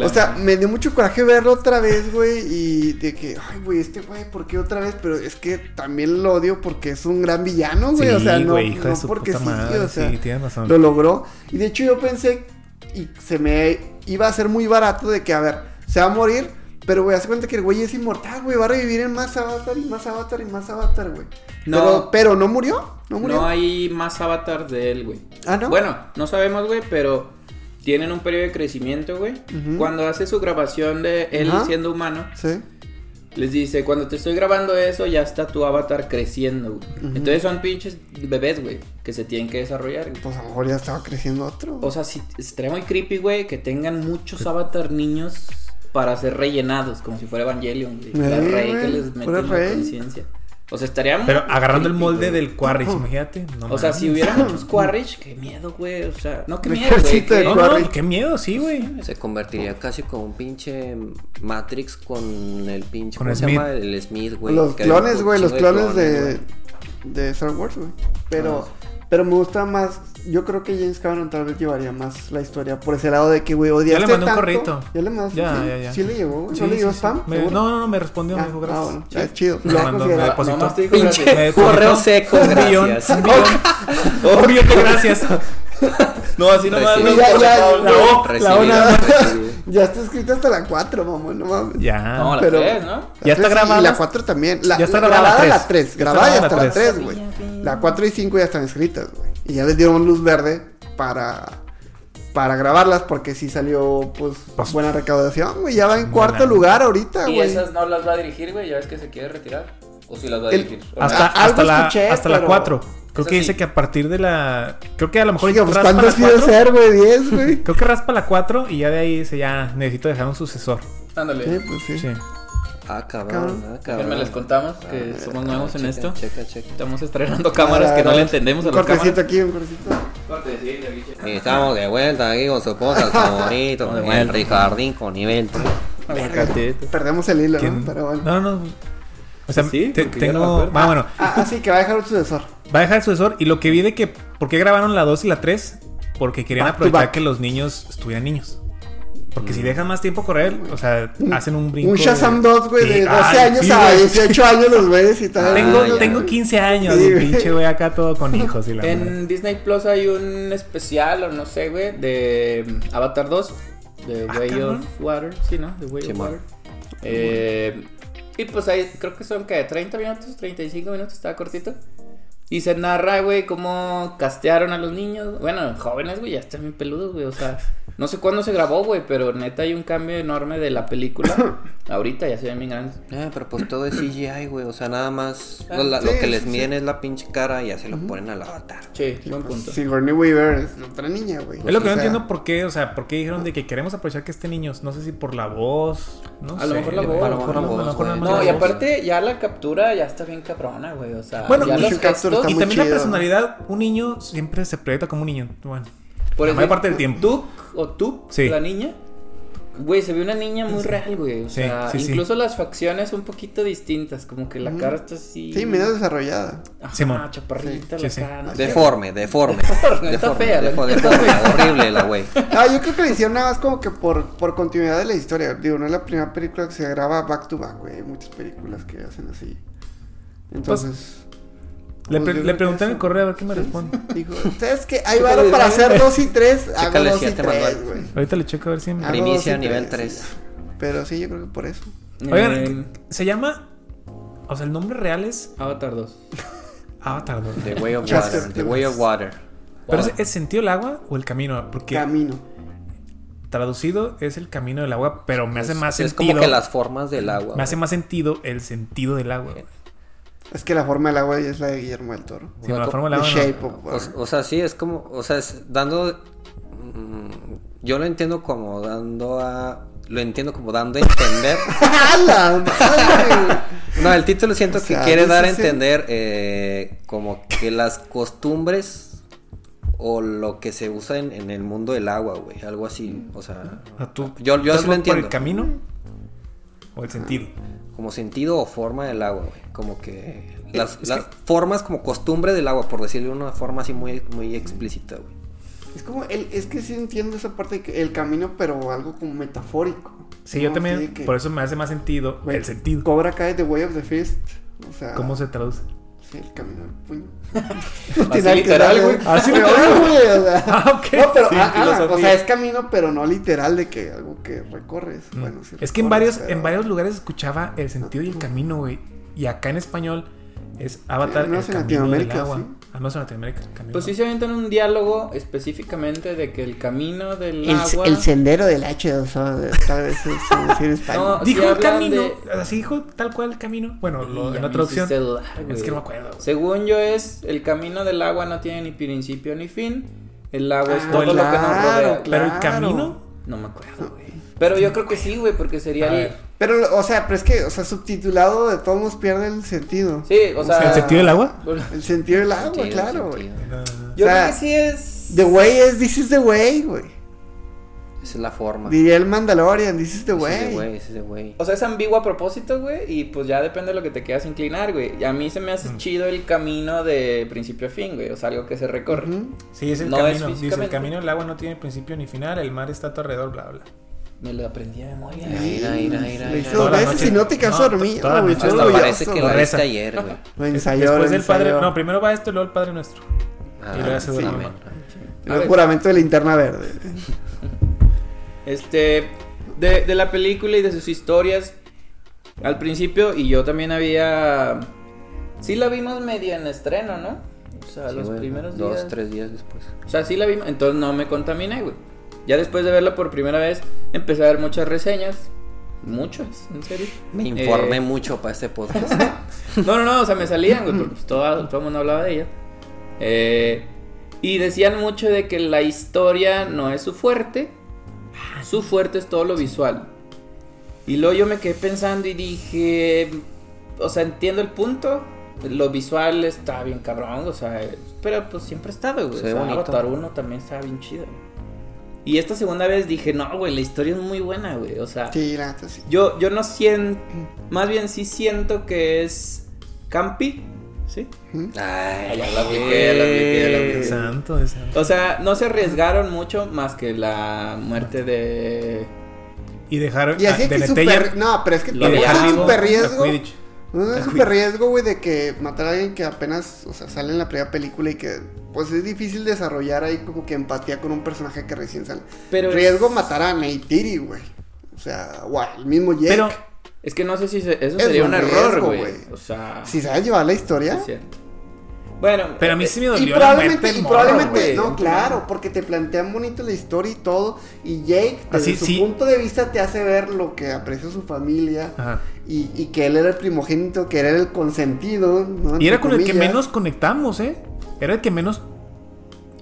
O sea, me dio mucho coraje verlo otra vez, güey, y de que, ay, güey, este güey, ¿por qué otra vez? Pero es que también lo odio porque es un gran villano, güey, Sí, o sea, no, güey, no porque sí, madre, o sea, sí, tienes razón. lo logró. Y de hecho yo pensé, y se me iba a hacer muy barato de que, a ver, se va a morir, pero, güey, hace cuenta que el güey es inmortal, güey, va a revivir en más avatar y más avatar y más avatar, güey. No. Pero, pero no murió, no murió. No hay más avatar de él, güey. Ah, ¿no? Bueno, no sabemos, güey, pero tienen un periodo de crecimiento, güey. Ujú. Cuando hace su grabación de él Ajá. siendo humano, Sí. les dice, cuando te estoy grabando eso, ya está tu avatar creciendo, güey. Ujú. Entonces son pinches bebés, güey, que se tienen que desarrollar. güey. Pues a lo mejor ya estaba creciendo otro. O sea, sí, estaría muy creepy, güey, que tengan muchos avatar niños para ser rellenados, como si fuera Evangelion, güey. Eh, rey güey, que les mete la rey. conciencia. O sea, estaría Pero agarrando el molde del Quaritch, imagínate. No O sea, si hubiera muchos Quaritch, qué miedo, güey. O sea, no, qué Un miedo, güey. No, no, qué miedo, sí, güey. Se convertiría casi como un pinche Matrix con el pinche. ¿Cómo se Smith. llama? El Smith, güey. los clones, güey, los clones de, de Star Wars, güey. Pero, pero me gusta más. Yo creo que James Cameron tal vez llevaría más la historia por ese lado de que, güey, odiaste Ya le mandé un tanto. correito. Ya le mandaste. Ya, sí, ya, ya. Sí le llegó, güey. Sí, ¿No le llegó sí, sí. spam? Me- no, no, no, me respondió, Ah, me dijo ah, gracias. bueno, Sí. es chido. Lo mandó, me depositó. Nomás te dijo Pinche gracias. Me depositó correo seco, un gracias. un billón. Un billón de gracias. No, así nomás. Recibido. no, Ya, ya, ya. no. La O, la O nada más. Ya está escrita hasta la 4, mamón, no mames. Ya. No, la Pero- tres, ¿no? La Ya está tres, grabada. Y la 4 también. La, Ya está la- grabada la grabada tres. la 3. Está Grabada ya está la la tres. 3, güey. La 4 y 5 ya están escritas, güey. Y ya les dieron luz verde para. Para grabarlas porque sí salió, pues, Pues, buena recaudación, güey. Ya va en buena. cuarto lugar ahorita, Y güey. esas no las va a dirigir, güey. Ya ves que se quiere retirar. O si las va a El- dirigir. Hasta, Ah, algo hasta la, escuché, hasta la pero- 4. Creo Eso que dice sí. que a partir de la. Creo que a lo mejor Oiga, pues, la ¿cuántos quiere 4. ser, güey? 10, güey. Creo que raspa la 4 y ya de ahí dice ya necesito dejar un sucesor. Ándale. Sí, pues sí. Sí. Ah, cabrón. Cabrón. Ah, cabrón. les contamos que Ah, somos nuevos en checa, esto. Checa, checa. Estamos estrenando cámaras que no le entendemos a Un las cortecito cámaras. aquí, un cortecito. Y estamos de vuelta aquí con su podcast favorito, de el vuelta. Ricardín con nivel. Perdemos el hilo, ¿Quién? ¿no? Pero bueno. No, no. O sea, Sí, te- tengo. Ah, bueno. Ah, ah, sí, que va a dejar un sucesor. Va a dejar el sucesor. Y lo que vi de que. ¿Por qué grabaron la 2 y la 3? Porque querían Back aprovechar que los niños estuvieran niños. Porque si dejan más tiempo correr, o sea, hacen un brinco. Un de- Shazam 2, güey, de 12 ay, años sí, a güey. 18 años los güeyes y tal. Tengo, Ah, tengo 15 años, Sí, y pinche güey acá todo con hijos y la madre. En Disney Plus hay un especial, o no sé, güey, de mm, Avatar 2, de Ah, Way of Water, sí, ¿no? The Way of. Water. Eh, Y pues ahí creo que son que 30 minutos, 35 minutos, estaba cortito. Y se narra, güey, cómo castearon a los niños. Bueno, jóvenes, güey, ya están bien peludos, güey. O sea, no sé cuándo se grabó, güey, pero neta hay un cambio enorme de la película. Ahorita ya se ven bien grandes. Eh, pero pues todo es CGI, güey. O sea, nada más Ah, lo, la- sí, lo que les sí, miden es la pinche cara y ya se lo ponen al avatar. Sí, buen punto. Sigourney Weaver es otra niña, güey. Es lo que no sea, entiendo por qué, o sea, por qué dijeron de que queremos aprovechar que este niño, no sé si por la voz, no A lo sé, mejor la voz, a lo mejor la voz, No, y aparte ya la captura ya está bien cabrona, güey. O sea, Bueno, ya y los su está Y muy también la personalidad, un niño siempre se proyecta como un niño. Bueno, Por la mayor ejemplo, parte del tiempo. Tuk o Tuk, Sí. la niña. Güey, se ve una niña muy real, güey. O Sí, sea, sí, sí. incluso las facciones un poquito distintas. Como que la cara está así. Sí, menos desarrollada. Ajá, chaparrita Sí, la sí. cara. no sé. Deforme, deforme. Está deforme, fea, la defo- neta. deforme, horrible la güey. Ah, yo creo que le hicieron nada más como que por, por continuidad de la historia. Digo, no es la primera película que se graba back to back, güey. Hay muchas películas que hacen así. Entonces. Le, pues, pre- le pregunté en el correo a ver qué me Sí, responde. Dijo, ¿sabes qué? Hay varo para hacer dos y tres. Hago Chécale dos si y ya te tres, mandó. güey. Ahorita le checo a ver si me... Primicia nivel tres. 3. Pero sí, yo creo que por eso. Oigan, Eh, se llama... O sea, el nombre real es Avatar 2. Avatar 2. The Way of Water. The Way of Water. ¿Pero es el sentido del agua o el camino? Porque Camino. traducido es el camino del agua, pero me hace Es- más es sentido... como que las formas del agua. Me hace más sentido el sentido del agua. Es que la forma del agua es la de Guillermo del Toro. Sí, la co- forma del The agua no- shape of O, sea, sí, es como, o sea, es dando, mm, yo lo entiendo como dando a, lo entiendo como dando a entender. ¡A la madre! no, el título siento O que sea, quiere dar a entender eh, como que las costumbres o lo que se usa en, en el mundo del agua, güey, algo así, o sea, tú, Yo- yo ¿estás así lo por entiendo. el camino o el sentido? como sentido o forma del agua, güey, como que las, es las formas como costumbre del agua, por decirlo de una forma así muy, muy explícita, güey. Es como, el, es que sí entiendo esa parte de el camino, pero algo como metafórico. Sí, ¿no? yo también, de que, por eso me hace más sentido güey, el sentido. Cobra Kai The Way of the Fist. O sea, ¿Cómo se traduce? Sí, el camino del puño. Así literal, güey. Así güey. O sea, Ah. No, pero, Sí, ah, ah, o sea, es camino, pero no literal de que algo que recorres. Bueno, sí Mm. es que en varios, pero- en varios lugares escuchaba el sentido y el camino, güey. Y acá en español es Avatar, al menos el en camino del Latinoamérica, agua. Al menos en Latinoamérica. camino Pues sí se avientan un diálogo específicamente de que el camino del El, agua. el sendero del H2O, tal vez es en español. No. Dijo el camino, de- así dijo tal cual el camino. Bueno, lo- en la traducción. me hiciste dudar, es que no me acuerdo. güey. Según yo es el camino del agua no tiene ni principio ni fin. El agua es Ah, todo lo que nos claro, rodea. Pero el camino, No me acuerdo, güey. Pero yo creo que sí, güey, porque sería A el. ver. Pero, o sea, pero es que, o sea, subtitulado de todos modos pierde el sentido. Sí, o sea. ¿el sentido del agua? El sentido del agua, Sentido, claro, güey. Yo O sea, creo que sí es. The way es, this is the way, güey. Esa es la forma. Diría el Mandalorian, this is the Ese es de way. güey, ese es de güey. O sea, es ambiguo a propósito, güey. Y pues ya depende de lo que te quieras inclinar, güey. Y a mí se me hace chido el camino de principio a fin, güey. O sea, algo que se recorre. Sí, es el No es camino. Dice, el camino del agua no tiene principio ni final, el mar está a tu alrededor, bla, bla. Me lo aprendí de memoria. Mira, mira, mira, Lo dos veces y no te quedas No, dormido, toda noche. Hasta parece que Lo la reza. ayer, güey. Lo ensayó, Después lo del padre, no, primero va esto y luego el Padre Nuestro. Y luego amén. El juramento de linterna verde. Este, de, de la película y de sus historias, al principio, y yo también había... Sí la vimos medio en estreno, ¿no? O sea, Sí, los güey, primeros Dos, días. tres días después. O sea, sí la vimos, entonces no me contaminé, güey. Ya después de verla por primera vez, empecé a ver muchas reseñas. Muchas, en serio. Me informé Eh, mucho para este podcast. No, no, no, o sea, me salían, güey, porque pues, todo, todo el mundo hablaba de ella. Eh, y decían mucho de que la historia no es su fuerte. Su fuerte es todo lo visual. Y luego yo me quedé pensando y dije, o sea, entiendo el punto. Lo visual está bien cabrón, o sea, pero pues siempre ha estado, güey. Se O sea. Avatar 1 también estaba bien chido. Y esta segunda vez dije, no, güey, la historia es muy buena, güey. O sea, Sí, la neta sí. yo, yo no siento, más bien sí siento que es Campi, ¿sí? Ay, ya la apliqué, ya la apliqué, ya la apliqué. Santo, de santo. O sea, no se arriesgaron mucho más que la muerte de... Y dejaron Y así ah, es que super... No, pero es que Lo y es dejar un vivo super a riesgo. No, es súper riesgo, güey, de que matar a alguien que apenas, o sea, sale en la primera película y que, pues es difícil desarrollar ahí como que empatía con un personaje que recién sale. Pero riesgo matar a Neytiri, güey. O sea, guay, el mismo Jake. Pero Es que no sé si se- eso Es sería un error, güey. O sea, Si sabes llevar la es historia. cierto. Bueno, Pero a mí eh, sí me Y dolió la probablemente, muerte del y probablemente, güey. no, claro, porque te plantean bonito la historia y todo. Y Jake, desde Así, su sí. punto de vista, te hace ver lo que aprecia su familia. Ajá. Y, y que él era el primogénito, que era el consentido. ¿no? Y era con el que menos conectamos, ¿eh? Era el que menos.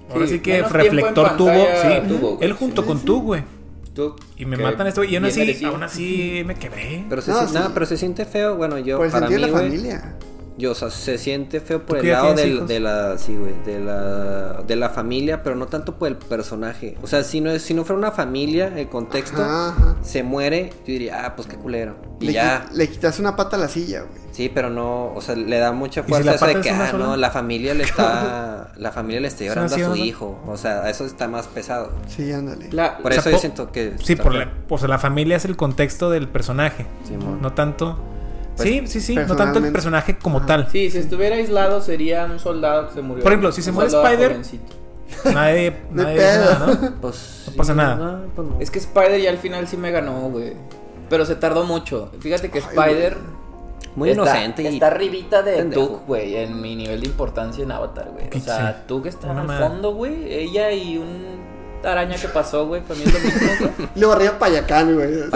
Ahora Sí, sí, que reflector tuvo. Sí, tuvo, güey. él junto Sí, con sí. tú, güey. tú, Y me matan a este güey. Y aún así, aún así me quebré. Pero se, No, si- sí. no, pero se siente feo. Bueno, yo, Por el para mí, sentido de la güey, familia. Yo, o sea, se siente feo por ¿Tú el lado del- de la, sí, güey, de la, de la familia, pero no tanto por el personaje. O sea, si no, es- si no fuera una familia, el contexto, Ajá, ajá. se muere, yo diría, ah, pues qué culero. Y Le, ya, qui- le quitas una pata a la silla, güey. sí, pero no, o sea, le da mucha si fuerza la eso de que, ah, sola? no, la familia le está, la familia le está ¿Es llorando a su hijo. O sea, eso está más pesado. Sí, ándale. La- Por O sea, eso yo siento que... Sí, por la, o sea, la familia es el contexto del personaje. Simón. No tanto. Pues, sí, sí, sí. No tanto el personaje como Ajá. tal. Sí, si estuviera aislado sería un soldado que se murió. Por ejemplo, si se muere Spider- jovencito. Nadie, nadie nada, ¿no? Pues, No pasa nada. no, pues no. Es que Spider ya al final sí me ganó, güey. Pero se tardó mucho. Fíjate que Ay, Spider Muy está, inocente y... está arribita de. Tug, güey, en mi nivel de importancia en Avatar, güey. O Sí. sea, Tug está Una al madre. fondo, güey. Ella y un araña que pasó, güey, para mí es lo mismo, güey. Luego arriba Payacán, güey. No,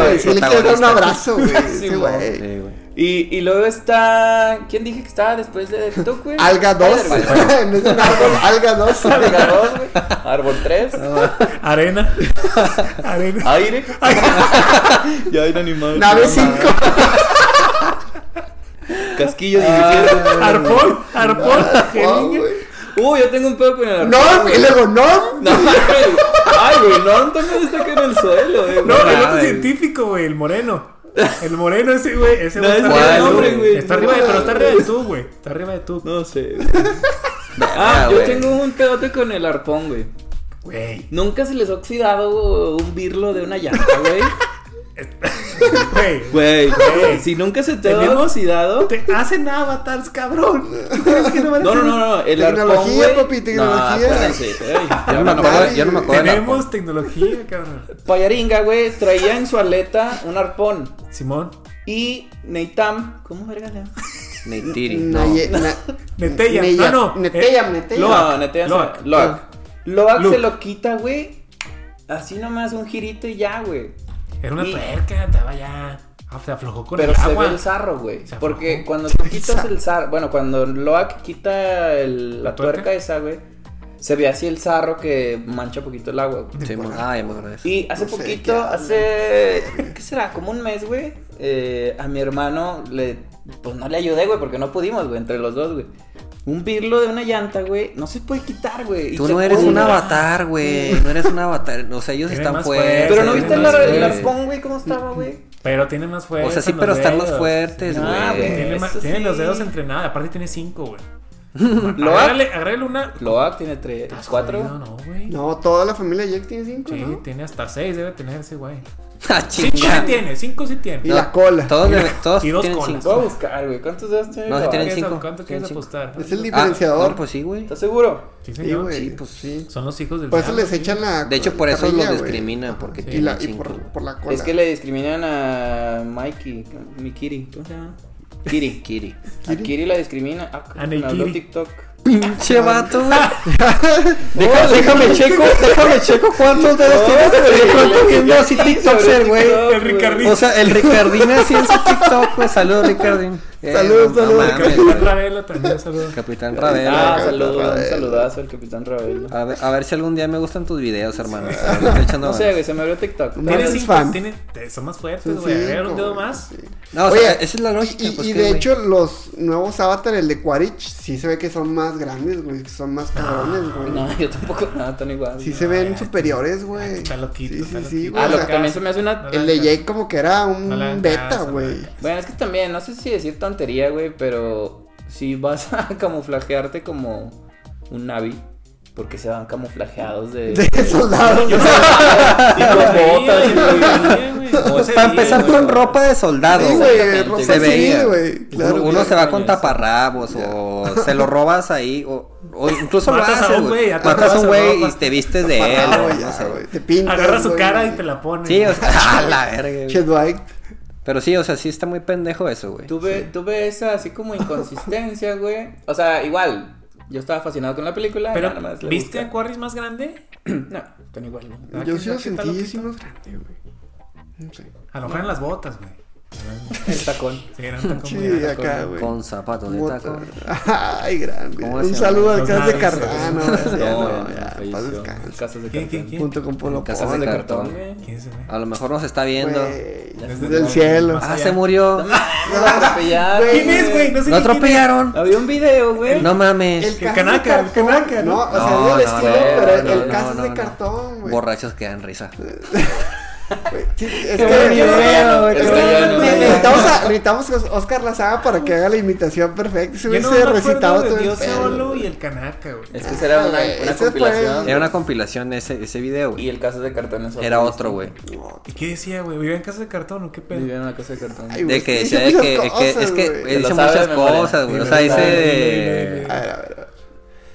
güey. Sí, le quiero dar un abrazo, güey. Sí, güey. Sí. Y, y luego está. ¿Quién dije que estaba después de Tug, güey? Alga 2. Spider, güey. En vez de un árbol, Alga 2. Alga 2, güey. Árbol 3. Arena. Arena. Aire. ya hay animal. Nave 5. Casquillo Ah. 17. Arpón. Arpón. Geniño. Uh, yo tengo un pedo con el arpón. No, y luego no. No, güey. Ay, güey, no, también está acá en el suelo, güey. No, el otro científico, güey, el moreno. El moreno ese, güey. Ese No, güey ese está tiene arriba de nombre, güey. Está arriba de, pero está arriba de tú, güey. Está arriba de tú. No sé. Ah, yo güey. tengo un pedote con el arpón, güey. Güey. Nunca se les ha oxidado un birlo de una llanta, güey. Güey. Güey, si nunca se te ha Tenemos- oxidado. Te hacen avatars, cabrón. ¿Tú crees que no van a No, no, no, no, el Tecnología, arpón, papi, tecnología. No, ey, Yo no me ya acuerdo, yo no me acuerdo. Tenemos tecnología, cabrón. Payaringa, güey, traía en su aleta un arpón. Simón. Y Neitam, ¿cómo verga le llama? Neytiri, no. Netella. Neya- No, eh. Loak. No, neta, ya Loak. se- Loak. Loak se lo quita, güey. Así nomás un girito y ya, güey. Era una Y- tuerca, estaba ya. Ah, se aflojó con Pero el se agua. ve el sarro, güey. Se Porque cuando Se tú quitas el sarro, bueno, cuando Loak quita el- ¿La la tuerca? tuerca esa, güey, se ve así el sarro que mancha poquito el agua, güey. Sí, ah, ya me. Y hace No sé de poquito, qué hace. ¿Qué será? Como un mes, güey. Eh, a mi hermano le. Pues no le ayudé, güey, porque no pudimos, güey, entre los dos, güey. Un birlo de una llanta, güey, no se puede quitar, güey. y Tú no eres un avatar, güey. No eres un avatar. O sea, ellos están fuertes. Pero no Tiene viste el, arpón, güey, cómo estaba, güey. Pero tiene más fuerza. O sea, sí, pero los están más dedos. fuertes, güey. güey. Tiene, más- Eso tiene sí. los dedos entrenados. Aparte tiene cinco, güey. Loak, Agrégale, agrégale una. Loak tiene tres, ¿Estás cuatro. jodido? No, güey. No, toda la familia de Jake tiene 5, Sí, ¿no? tiene hasta seis, debe tener ese güey. Ah, Cinco sí tiene, cinco sí tiene. Y la cola. Todos, todos y dos tienen colas. cinco. Voy a buscar, güey. ¿Cuántos dedos tiene? No, sí tienen ¿Qué es- cinco. ¿Cuánto Tienen quieres cinco. apostar? Es el Ah, diferenciador. no, pues sí, güey. ¿Estás seguro? Sí, Sí, señor. güey. Sí, pues sí. Son los hijos del Por eso les sí. echan la. De hecho, por eso carrilla, los güey. discriminan, porque Y, tienen la, y cinco. por, por la cola. Es que le discriminan a Mikey, mi Kiri. ¿Cómo se llama? Kiri. Kiri. A Kiri la discrimina. Ah, A me habló Neikiri. TikTok. Pinche vato. Deja- déjame checo, déjame checo cuántos dedos tiene. De pronto viendo así TikToker, güey. El Ricardín. O sea, el Ricardín así en su TikTok, güey. Saludos, Ricardín. Eh, Saludos, no saludos. mames, Capitán. Ravelo también, un saludo. Capitán Ah, Ravelo. saludos, un saludazo al Capitán Ravelo. A ver, a ver si algún día me gustan tus videos, hermano. Estoy echando No sé, güey, se me abrió TikTok. No Tiene eres cinco, fan. tiene, son más fuertes, güey. Agregar un dedo más. sí. No, o sea, Oye, esa es la lógica. Y, pues, de hecho, los nuevos Avatar, el de Quaritch, sí se ve que son más grandes, güey. Que son más cabrones, güey. No, yo tampoco, no, están igual. Sí se ven superiores, güey. Está loquito, Sí, sí, güey. Ah, lo que también se me hace una. No el de Jake como que era un No beta, güey. Bueno, es que también, no sé si decir tontería, güey, pero si vas a camuflajearte como un Navi, porque se van camuflajeados de. De soldados. y con botas, Sí, güey. Para empezar con ropa de soldado. Sí, güey. güey, ropa Se veía. güey. Claro, uno claro. se va con taparrabos o se lo robas ahí o, O incluso lo Matas a haces, un güey. güey, atas Matas a un güey y te vistes de él, güey, ya, no sé. güey, Te pintas. Agarra su cara y te la pone. Sí, o sea, a la verga. Pero sí, o sea, sí está muy pendejo eso, güey. Tuve, tuve esa así como inconsistencia, güey. O sea, igual, yo estaba fascinado con la película. Pero, nada más le ¿viste a. Quarries más grande? No, están igual. Yo ¿qué- sí lo sentí que- más grande, güey. No sé. A lo mejor en las botas, güey. El tacón. Sí, eran tan como Sí, de- acá, güey. Con zapatos de taco. Ay, grande. ¿Cómo Un saludo al Los Cas de Cardano. sí. No, no, no, ya, paz descanse. Casas de ¿Quién, cartón. quién, quién? Junto con Polo Casas Casas de cartón, güey. ¿Quién es güey? A lo mejor nos está viendo. Güey, Desde el- cielo. Ah, allá. se murió. Lo atropellaron. ¿Quién es, güey? No sé Lo ni quién es. atropellaron. Había un video, güey. No mames. El canaca, el canaca, ¿no? No, o sea, No, no, estilo, no, pero no, el no, caso no, de no. cartón, güey. Borrachos que dan risa. Necesitamos a Oscar Lazaga para que haga la imitación perfecta. Ese Yo güey no se recitado todo Dios solo y el canaca, güey. Es que esa era una, una fue- compilación. Era una compilación ese, ese video, Y güey. el caso de cartón es Era otro, güey. ¿Y qué decía, güey? ¿Vivía en casa de cartón o qué pedo? Vivía en una casa de cartón. Ay, De que decía de que, es que, es. Se dice muchas cosas, güey. O sea, dice a ver, a ver.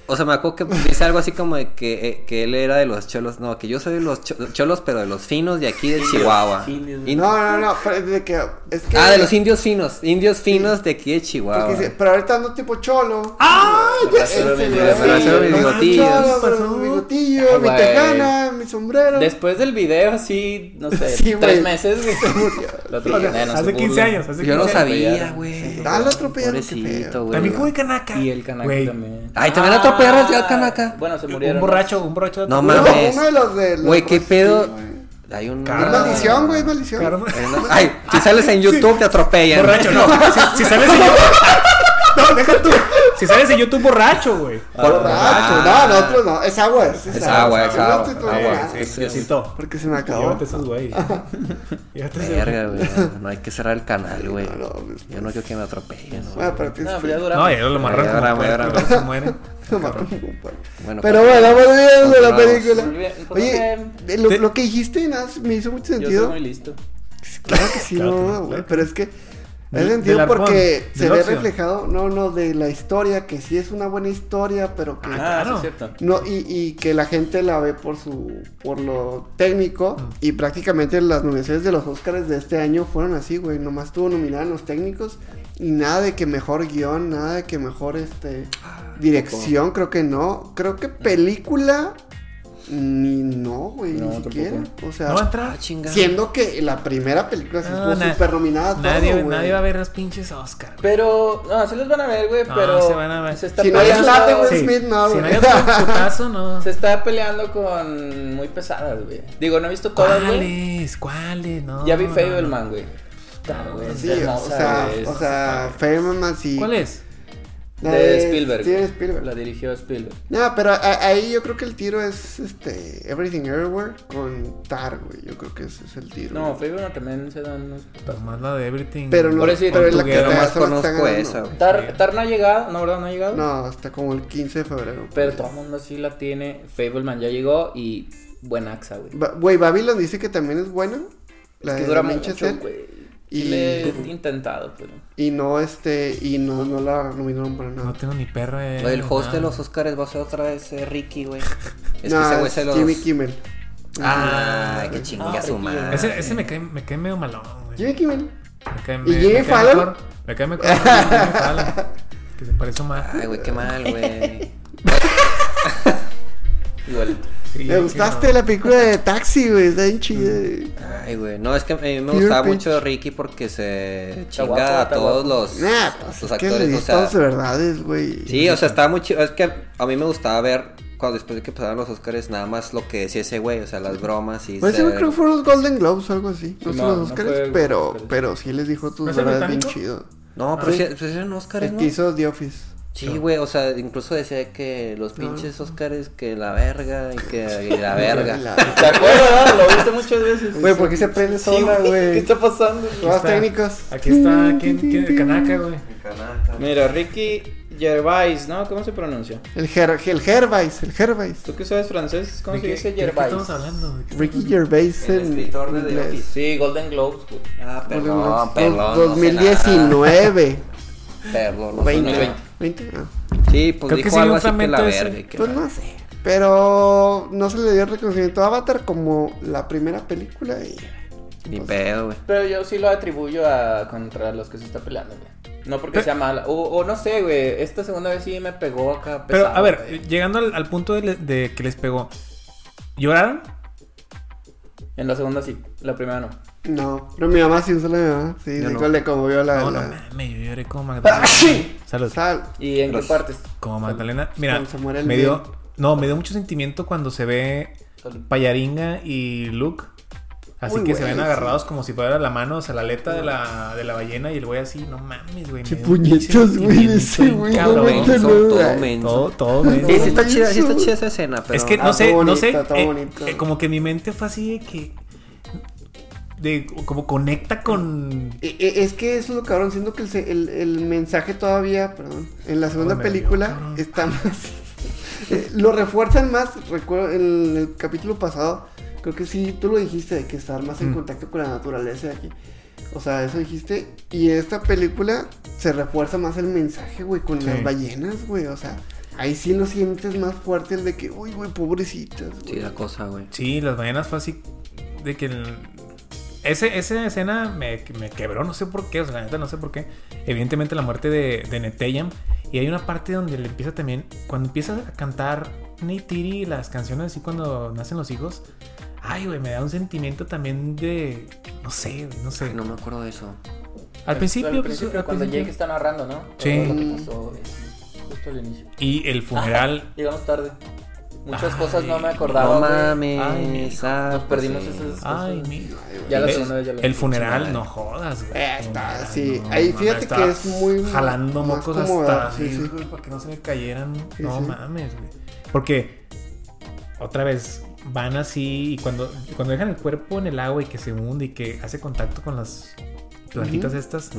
O sea, me acuerdo que dice algo así como de que, eh, que él era de los cholos. No, que yo soy de los cho- cholos, pero de los finos de aquí de Chihuahua. No, no, no, pero es de que es que Ah, de los indios finos. Indios finos de aquí de Chihuahua. pero ahorita ando tipo cholo. ¡Ah! ya sé, güey, mi güey, bigotillo. mi Mi bigotillo. cholo, pero Pasó. mi tejana, mi sombrero. Después del video, así, no sé, Sí, güey. tres meses, güey. Se murió. Lo O sea, atropellaron, hace 15 burlen. años, hace 15 Yo no sabía, güey. Ah, lo atropellaron, Pobrecito, güey. También el canaca. Y el canaca también. Ay, también atropellaron al canaca. Bueno, se murieron. Un borracho, un borracho. de No mames. Uno de los de Güey, qué pedo. Hay un. Es maldición, güey, es maldición. Ay, si sales en YouTube te atropellan. Borracho, no. Si, si sales en YouTube. No, deja tú. Si sales en YouTube borracho, güey. Borracho. Ah. No, no, otro no. Es agua. Es, Es agua, es Yo no agua, estoy tomando agua. nada, Sí, es- Diosito. Porque se me acabó. Llévate esos güey. Llévate esos Verga, güey. No hay que cerrar el canal, güey. No, no, pues, Yo no quiero que me atropellen, ¿no? Bueno, pero tienes No, que- pero ya dura. No, ya lo amarran Ya, se muere. No, mames, compadre. Bueno, Pero pues, bueno, volviendo de la película. Pues, Oye, de lo, que dijiste me hizo mucho Yo soy sentido. muy listo. Claro que sí, no, güey. Pero es que Hace sentido porque se ve reflejado, no, no, de la historia, que sí es una buena historia, pero que Ah, claro. sí, es cierto. no, y, y que la gente la ve por su, por lo técnico, Mm. y prácticamente las nominaciones de los Oscars de este año fueron así, güey, nomás estuvo nominada en los técnicos, y nada de que mejor guion, nada de que mejor, este, dirección, creo que no, creo que película, ni no, güey, No, ni siquiera, tampoco. o sea... ¿No va a entrar? Ah. Siendo que la primera película sí No, estuvo na- súper nominada Nadie, todo, güey. nadie va a ver los pinches Oscar. güey. Pero, no, sí los van a ver, güey, No, pero. se van a ver. Se está Si no peleando. late, güey, Sí. Smith, no, Si no hay otro putazo, no. Se está peleando con muy pesadas, güey. Digo, no he visto todas, güey. ¿Cuáles? ¿Cuáles? No. Ya vi no, Fableman, güey. Claro, güey. es Sí, o sea, o sea, Fableman sí. ¿Cuál es? La de Spielberg. Steven Spielberg. La dirigió Spielberg. No, pero a- ahí yo creo que el tiro es este Everything Everywhere con Tar, güey. Yo creo que ese es el tiro. No. Fableman también se dan unos. Nomás la de Everything. pero no, Por eso- pero es la que está conozco esa, güey. Tar, Tar no ha llegado, no, ¿verdad? No ha llegado. No, hasta como el 15 de febrero. Pero todo el mundo sí la tiene. Fableman ya llegó y buen axa, güey. Ba- Güey, Babylon dice que también es buena. La Es que de dura mucho, güey. Y- le he intentado, pero. Y no, este, y no, no la nominaron para nada. No tengo ni perra. de- Oye, el host de los Oscars va a ser otra vez eh, Ricky, güey. Es No, que ese güey se los. Jimmy Kimmel. Que Ah, a su Ricky. madre. Ese, ese me, cae, me cae medio malón, güey. Jimmy Kimmel. Me cae, ¿Y me- Jimmy me Fallon? mejor- Me cae mejor Jimmy Fallon. Que se parece más. Ay, güey, qué mal, güey. Igual. Sí, Me sí, gustaste no. la película de Taxi, güey. Está bien chida. Ay, güey. No, es que a mí me gustaba Pitch. mucho Ricky porque se Está guapo, chinga a todos guapo. los, Nah, pues los es que actores. O sea, de verdades, güey. sí, o sea, estaba muy chido. Es que a mí me gustaba ver cuando después de que pasaban los Oscars, nada más lo que decía ese güey, o sea, las bromas y. Pues yo creo que fueron los Golden Globes o algo así. No Sí, son los Oscars, pero, pero sí les dijo tus ¿No es el verdades bien chido. No, pero Sí. sí, pues eran Oscars, El ¿no? que hizo The Office. Sí, güey, o sea, incluso decía que los pinches Oscars, que la verga y que y la verga. ¿Te acuerdas? Lo viste muchas veces. Güey, ¿por qué se prende sola, güey. ¿Qué está pasando? Nuevas está. técnicos. Aquí está. ¿Quién? quién el Kanaka, güey? Mira, Ricky Gervais, ¿no? ¿Cómo se pronuncia? El, Ger el Gervais, el Gervais. ¿Tú que sabes francés? ¿Cómo ¿De se qué, dice de qué Gervais? estamos hablando? ¿De qué Ricky Gervais El en escritor de The inglés. Office. Sí, Golden Globes, güey. Ah, perdón, perdón. dos- no sé nada. 2019. Perdón, no sé 20. nada. 20. Ah. Pinche Sí, pues Creo que dijo sí vi algo un así que la verga. que Pues la- no sé. Pero no se le dio el reconocimiento a Avatar como la primera película y... Ni pedo, güey. Pero yo sí lo atribuyo a contra los que se está peleando, güey. No porque Pero- sea mala. O, o no sé, güey. Esta segunda vez sí me pegó acá. Pero, a ver, güey. llegando al, al punto de, le- de que les pegó. ¿Lloraron? En la segunda sí. La primera no. No, pero mi mamá sí usó la mi mamá. Sí, Yo sí, no. le conmovió la... No, no la... mames, yo lloré como Magdalena. Salud. Sal. ¿Y en qué partes? Como Magdalena. Mira, Cuando se muere el me bien. dio. No, me dio mucho sentimiento cuando se ve Payaringa y Luke. Así Uy, que se ven sí. agarrados como si fuera la mano, o sea, la aleta de la, de la ballena y el güey así, no mames, güey. Qué puñetos, güey, ese güey, no cabrón. no, todo menso. Todo, todo, menso. Sí, sí está chida, sí está chida esa escena, pero... Es que Ah, no sé, está no sé, eh, bonito. eh, como que mi mente fue así de que de como conecta con E- e- Es que eso es lo cabrón, siento que el, el, el mensaje todavía, perdón, en la segunda película está más... eh, lo refuerzan más, recuerdo en el capítulo pasado, creo que sí, tú lo dijiste, de que estar más en Mm. contacto con la naturaleza de aquí. O sea, eso dijiste. Y en esta película se refuerza más el mensaje, güey, con Sí. las ballenas, güey. O sea, ahí sí lo sientes más fuerte el de que, uy, güey, pobrecitas, Sí, la cosa, güey. Sí, las ballenas fue así de que el- ese, esa escena me, me quebró, no sé por qué, o sea, la neta no sé por qué. Evidentemente la muerte de, de Neteyam. Y hay una parte donde le empieza también, cuando empieza a cantar Neytiri las canciones así cuando nacen los hijos. Ay, güey, me da un sentimiento también de, no sé, güey, no sé. Ay, no me acuerdo de eso. Al principio, Al pues, principio, al cuando principio. Jake está narrando, ¿no? Sí. Todo lo que pasó, güey. Justo al inicio. Y el funeral. Llegamos tarde. Muchas Ay, cosas no me acordaba. No mames. Ay, mijo, ah, Nos perdimos sí. esas Ay, cosas. mi. Ya la El- segunda vez ya El funeral, no jodas, güey. Eh, está, Funeral, sí. no, Ahí fíjate que es muy Jalando más mocos hasta sí, así, sí. güey, para que no se me cayeran. Sí, no sí. mames, güey. Porque, otra vez, van así y cuando, cuando dejan el cuerpo en el agua y que se hunde y que hace contacto con las plantitas estas.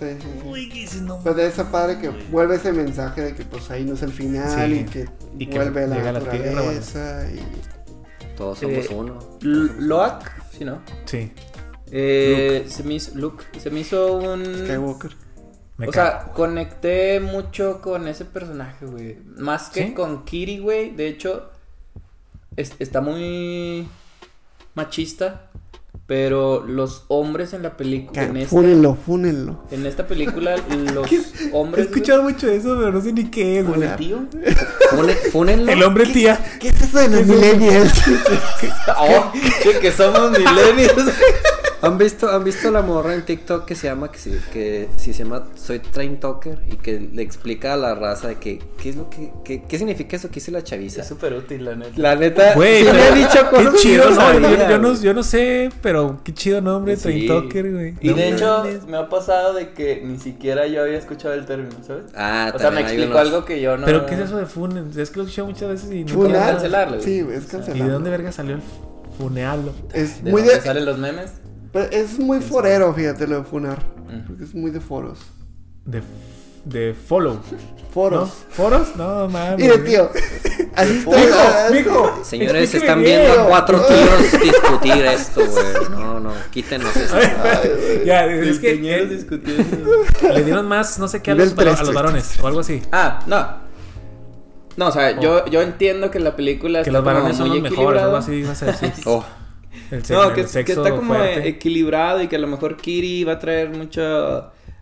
Sí, sí, sí. Uy, que dices, no Pues de esa padre que vuelve ese mensaje de que pues ahí no es el final Sí. y que Y que vuelve la llega a la tierra, naturaleza y... Todos somos Eh, uno. L- Loak, sí, ¿no? Sí, Eh, se me hizo, Luke, se me hizo un... Skywalker. me o cago. sea, conecté mucho con ese personaje, güey. Más que ¿Sí? con Kiri, güey. De hecho, es- está muy machista. Pero los hombres en la película, en esta, Fúnenlo, fúnenlo. en esta película, los He hombres... escuchado mucho de eso, pero no sé ni qué es, güey. ¿El tío? Fúnenlo. El hombre tía. ¿Qué es eso de los millennials? Oh, che, que somos millennials. ¿Han visto, ¿Han visto la morra en TikTok que se llama, que, si, que si se llama Soy Train Talker y que le explica a la raza de que, qué es lo que, que- qué significa eso que dice la chaviza? Es súper útil, la neta. La neta, Güey, sí me han dicho qué que chido, yo no Yo, yo no, güey. yo no sé, pero qué chido nombre, Sí. Train Talker, güey. Y No de hecho, me ha pasado de que ni siquiera yo había escuchado el término, ¿sabes? Ah, o sea, me explicó unos- algo que yo no. ¿Pero qué es eso de funen? Es que lo he escuchado muchas veces y no cancelarlo. Sí, es ¿Y cancelarlo. de dónde verga salió el funealo? Es ¿De muy dónde de... salen los memes? Pero Es muy forero, fíjate, lo de funar. Porque es muy de foros. De, de follow. ¿No? Foros. ¿Foros? No, mames. Mire, tío. Así está. Mijo, mijo. Señores, están bien. viendo a cuatro tíos discutir esto, güey. No, no, quítenos esto. Ya, es que eh, discutiendo. le dieron más, no sé qué, a los, a los varones o algo así. Ah, no. No, o sea, yo, yo entiendo que la película Que está los varones son muy los mejores, algo así, ibas a decir. Oh, El, se- No, el que, que sexo está como fuerte. equilibrado y que a lo mejor Kiri va a traer mucho.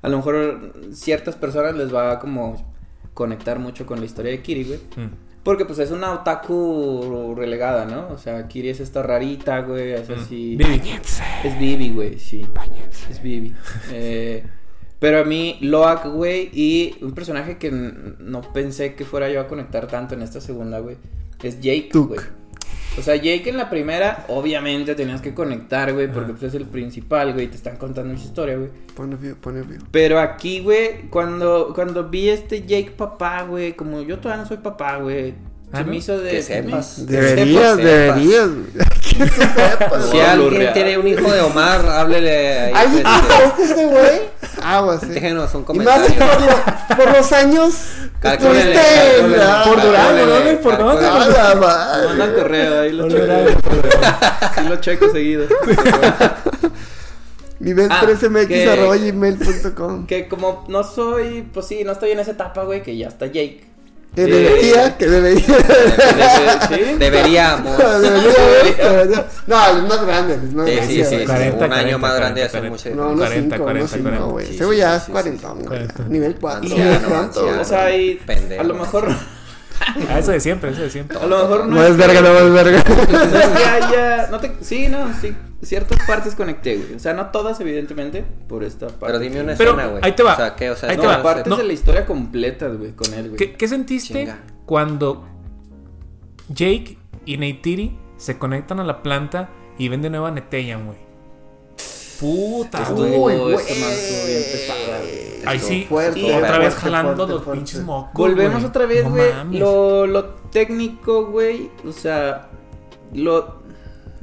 A lo mejor ciertas personas les va a como conectar mucho con la historia de Kiri, güey. Mm. Porque pues es una otaku relegada, ¿no? O sea, Kiri es esta rarita, güey, es así. Mm. Es Vivi, güey, sí. Es Vivi. Eh, pero a mí, Loak, güey, y un personaje que no pensé que fuera yo a conectar tanto en esta segunda, güey, es Jake, Tuk. güey. O sea, Jake en la primera, obviamente tenías que conectar, güey, porque pues, es el principal, güey, te están contando mucha historia, güey. Pone view, pone view. Pero aquí, güey, cuando, cuando vi este Jake papá, güey, como yo todavía no soy papá, güey, se ¿no? me hizo de... Que sepas. Deberías, sepas. deberías. Que sepas. si alguien tiene un hijo de Omar, háblele ahí. ¿Alguien pues, te gusta este güey? Aguas, sí. Déjenos un Y más comentario. por, lo- por los años que Calcúlele, estuviste Por Durango, ¿no? ¿Por dónde? calcúlele. ¡A la madre! Manda correo, ahí lo Por checo. Sí lo checo seguido. Nivel Ah, 13mx que- arroba gmail.com. Que como no soy, pues sí, no estoy en esa etapa, güey, que ya está Jake. Que Eh, debería, que debería. ¿Sí? Deberíamos. debería, debería. No, es más grande. Es más Sí, grande. sí, sí, sí. 40, un año 40, más grande 40, hace mucho. No, unos 40, 5, 40, unos 5, 40. güey. Sí, Ese güey sí, ya sí, es sí, 40, güey. 40. Nivel 4. Anciano, ¿Cuánto? anciano. O sea, y Pendejo. a lo mejor, Ah, eso de siempre, eso de siempre. a lo mejor no, No es verga, no es verga. que haya, no te, sí, no, sí, ciertas partes conecté, güey. O sea, no todas, evidentemente, por esta parte. Pero dime una Pero, escena, güey. ahí te va. O sea, ¿qué? O sea, Ahí No, te va. partes. No. de la historia completas, güey, con él, güey. ¿Qué, qué sentiste Chinga. cuando Jake y Neytiri se conectan a la planta y ven de nuevo a Neteyan, güey? Puta, Estuvo, güey. Uy, güey. esta madre estuvo bien pesada, güey. Ahí sí, fuerte, otra fuerte, vez jalando fuerte, los fuerte. pinches mocos. Volvemos güey. otra vez, No güey. mames. lo, lo técnico, güey. O sea, lo.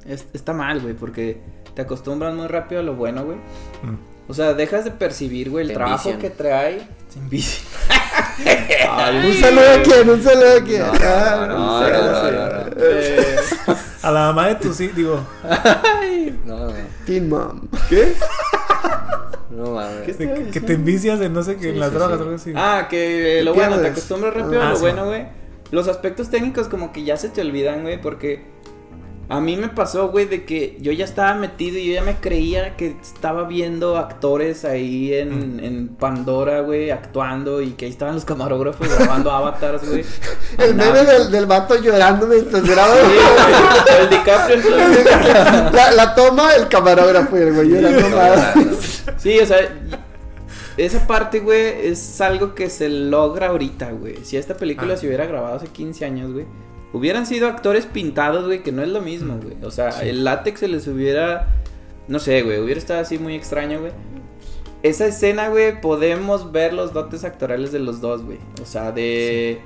es- está mal, güey, porque te acostumbras muy rápido a lo bueno, güey. Mm. O sea, dejas de percibir, güey, el Te trabajo envician. que trae. Se envicia. Un saludo a quién, un saludo a quién. No, no, no, A la mamá de tu sí, digo, No, no, Teen Mom. ¿Qué? no mames. ¿Qué de que, te envicias en no sé qué, en las sí, drogas sí. o algo así. Ah, que lo bueno, te acostumbras rápido Ah, a lo sí. bueno, güey. Los aspectos técnicos como que ya se te olvidan, güey, porque a mí me pasó, güey, de que yo ya estaba metido y yo ya me creía que estaba viendo actores ahí en, en Pandora, güey, actuando y que ahí estaban los camarógrafos grabando avatars, güey. El meme del, del vato llorando mientras graba. Sí, el DiCaprio. La, la toma el camarógrafo y el güey llorando. Sí, o sea, esa parte, güey, es algo que se logra ahorita, güey. Si esta película Ah. se hubiera grabado hace 15 años, güey, hubieran sido actores pintados, güey, que no es lo mismo, güey. O sea, el látex se les hubiera, no sé, güey, hubiera estado así muy extraño, güey. Esa escena, güey, podemos ver los dotes actorales de los dos, güey. O sea, de...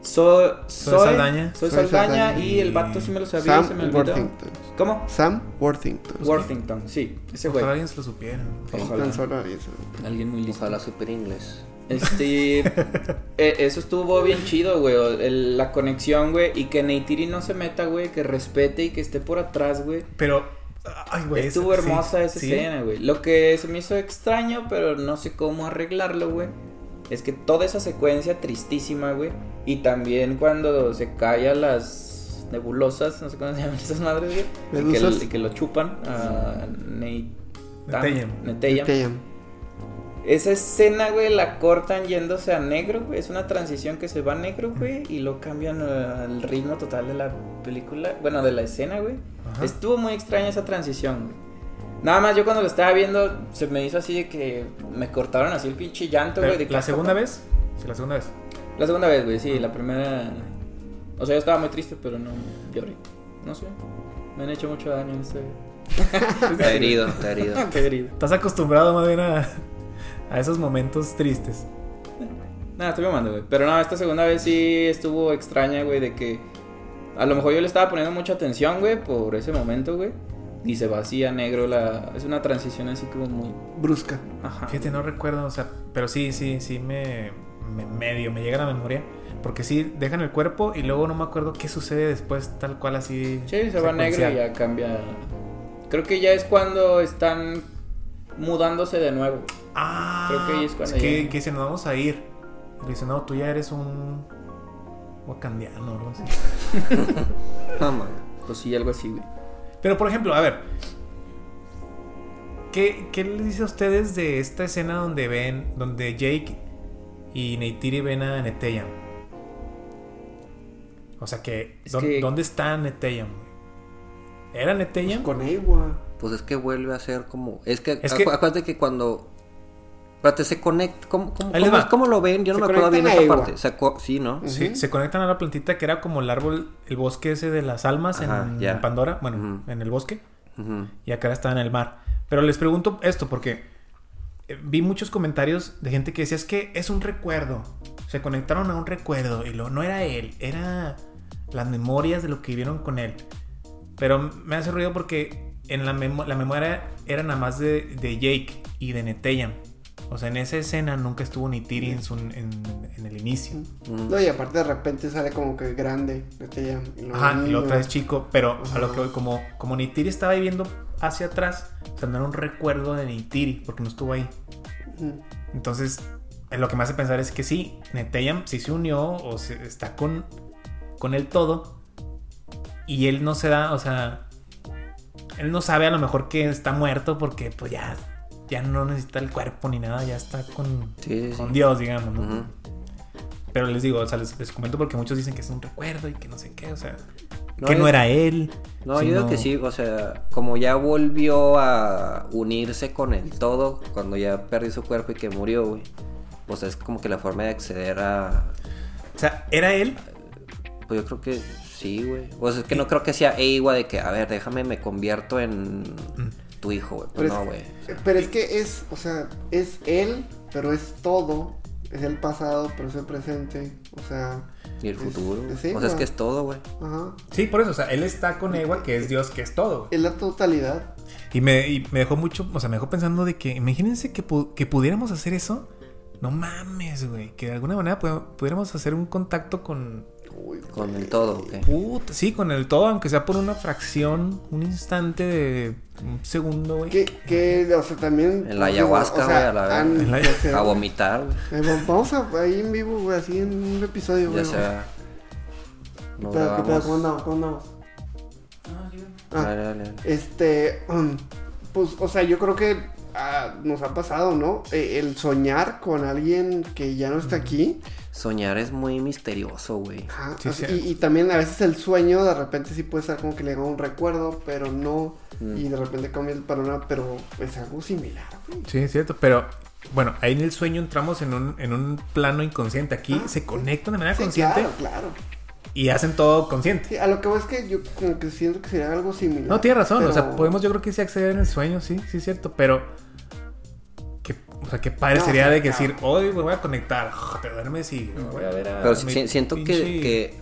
Soy, Soy Saldaña. Soy Soy Saldaña Saldaña. y el vato sí me lo sabía, Sam se me olvidó. Worthington. ¿Cómo? Sam Worthington. Worthington, sí, ese güey. Ojalá alguien se lo supiera. Ojalá. Eso. Alguien muy listo. Ojalá super inglés. Este, eh, eso estuvo bien chido, güey, el- la conexión, güey, y que Neytiri no se meta, güey, que respete y que esté por atrás, güey. Pero, ay, güey. Estuvo hermosa sí, esa sí. escena, güey. Lo que se me hizo extraño, pero no sé cómo arreglarlo, güey. Es que toda esa secuencia tristísima, güey. Y también cuando se cae a las nebulosas, no sé cómo se llaman esas madres, güey. y Que, que lo chupan a Ney- Neteyam. Neteyam. Neteyam. Esa escena, güey, la cortan yéndose a negro, güey. Es una transición que se va a negro, güey. Y lo cambian al ritmo total de la película. Bueno, de la escena, güey. Ajá. Estuvo muy extraña esa transición, güey. Nada más yo cuando lo estaba viendo, se me hizo así de que me cortaron así el pinche llanto, Pero, güey. ¿La segunda vez? Sí, la segunda vez. La segunda vez, güey, sí. La primera... O sea, yo estaba muy triste, pero no lloré. No sé. Me han hecho mucho daño en este... Está herido, está herido. Qué herido. Estás acostumbrado más bien a, a esos momentos tristes. Nada, estoy mamando, güey. Pero no, esta segunda vez sí estuvo extraña, güey, de que a lo mejor yo le estaba poniendo mucha atención, güey, por ese momento, güey. Y se vacía negro la... Es una transición así como muy... Brusca. Ajá. Fíjate, no recuerdo, o sea, pero sí, sí, sí me, me- medio me llega a la memoria. Porque sí, dejan el cuerpo y luego no me acuerdo qué sucede después, tal cual así. Sí, se va negro y ya cambia... Creo que ya es cuando están mudándose de nuevo. Ah, Creo que ahí es cuando que, ya- que dice, nos vamos a ir. Y le dice, no, tú ya eres un wakandiano o algo así. No mames. Pues sí, algo así, güey. Pero por ejemplo, a ver. ¿Qué, ¿Qué les dice a ustedes de esta escena donde ven, donde Jake y Neytiri ven a Neteyam? O sea que, Es ¿dó- que- ¿dónde está Neteyam? ¿Era Neteyam? Con Ewa. Pues es que vuelve a ser como. Es que, Es acu- que- acuérdate que cuando. Espérate, se conecta. ¿Cómo, cómo, cómo- lo ven? Yo no Se me acuerdo bien esa a parte. Se sí, ¿no? Sí, se conectan a la plantita que era como el árbol, el bosque ese de las almas Ajá, en. Pandora, bueno, en el bosque, y acá está en el mar. Pero les pregunto esto porque eh, vi muchos comentarios de gente que decía es que es un recuerdo. Se conectaron a un recuerdo y lo, no era él, era las memorias de lo que vivieron con él. Pero me hace ruido porque en la, memo- la memoria era nada más de, de Jake y de Neteyam. O sea, en esa escena nunca estuvo ni Tiri en, su- en, en el inicio. No, y aparte de repente sale como que grande. Luego Ajá, y la otra es chico, pero a lo que voy, como, como Neytiri estaba viviendo hacia atrás, o sea, no era un recuerdo de Neytiri, porque no estuvo ahí. Entonces, eh, lo que me hace pensar es que sí, Neteyam sí se unió o se, está con, con él todo. Y él no se da, o sea, él no sabe a lo mejor que está muerto porque pues ya, ya no necesita el cuerpo ni nada, ya está con, Sí, sí, con. Dios, digamos. Pero les digo, o sea, les, les comento porque muchos dicen que es un recuerdo y que no sé qué, o sea, No, que no era él. No, yo digo que sí, o sea, como ya volvió a unirse con el todo, cuando ya perdió su cuerpo y que murió, güey. Pues es como que la forma de acceder a... O sea, era él, Pues yo creo que sí, güey. O sea, es que no creo que sea Eiwa de que, a ver, déjame, me convierto en tu hijo, güey. Pues Pero, no, güey. es, pero es que es, o sea, es él, pero es todo. Es el pasado, pero es el presente. O sea, Y el es- futuro. es o sea, es que es todo, güey. Ajá. sí, por eso, o sea, él está con Ewa, que es Dios, que es todo. Es la totalidad. Y me, y me dejó mucho, o sea, me dejó pensando de que, imagínense que, pu- que pudiéramos hacer eso. No mames, güey. Que de alguna manera pu- pudiéramos hacer un contacto con. Uy, Con el todo, ¿ok? Puta, sí, con el todo, aunque sea por una fracción, un instante de un segundo, güey. que, que, o sea, también. En la o ayahuasca, o sea, güey, a la o sea, A vomitar, güey. eh, va- Vamos a ahí en vivo, güey, así en un episodio, güey. Ya sea... ¿Qué pedo, qué pedo? ¿Cómo grabamos... andamos? ¿Cómo andamos? Ah. Dale, dale, dale. Este, um, pues, o sea, yo creo que ah, nos ha pasado, ¿no? Eh, el soñar con alguien que ya no está aquí. Soñar es muy misterioso, güey. Ajá, Sí, así- sí. y, y también a veces el sueño de repente sí puede ser como que le haga un recuerdo, pero no. Mm. Y de repente cambia el panorama, pero es algo similar, güey. Sí, es cierto, pero bueno, ahí en el sueño entramos en un, en un plano inconsciente. Aquí Ah, se conectan de manera Sí, consciente claro, claro. y hacen todo consciente. Sí, a lo que voy es que yo como que siento que sería algo similar. No, tienes razón, o sea, podemos yo creo que sí acceder en el sueño, sí, sí es cierto, pero o sea, qué padre No, sería de que decir, hoy me voy a conectar, te duermes y voy a ver a Pero siento que, pinche- que,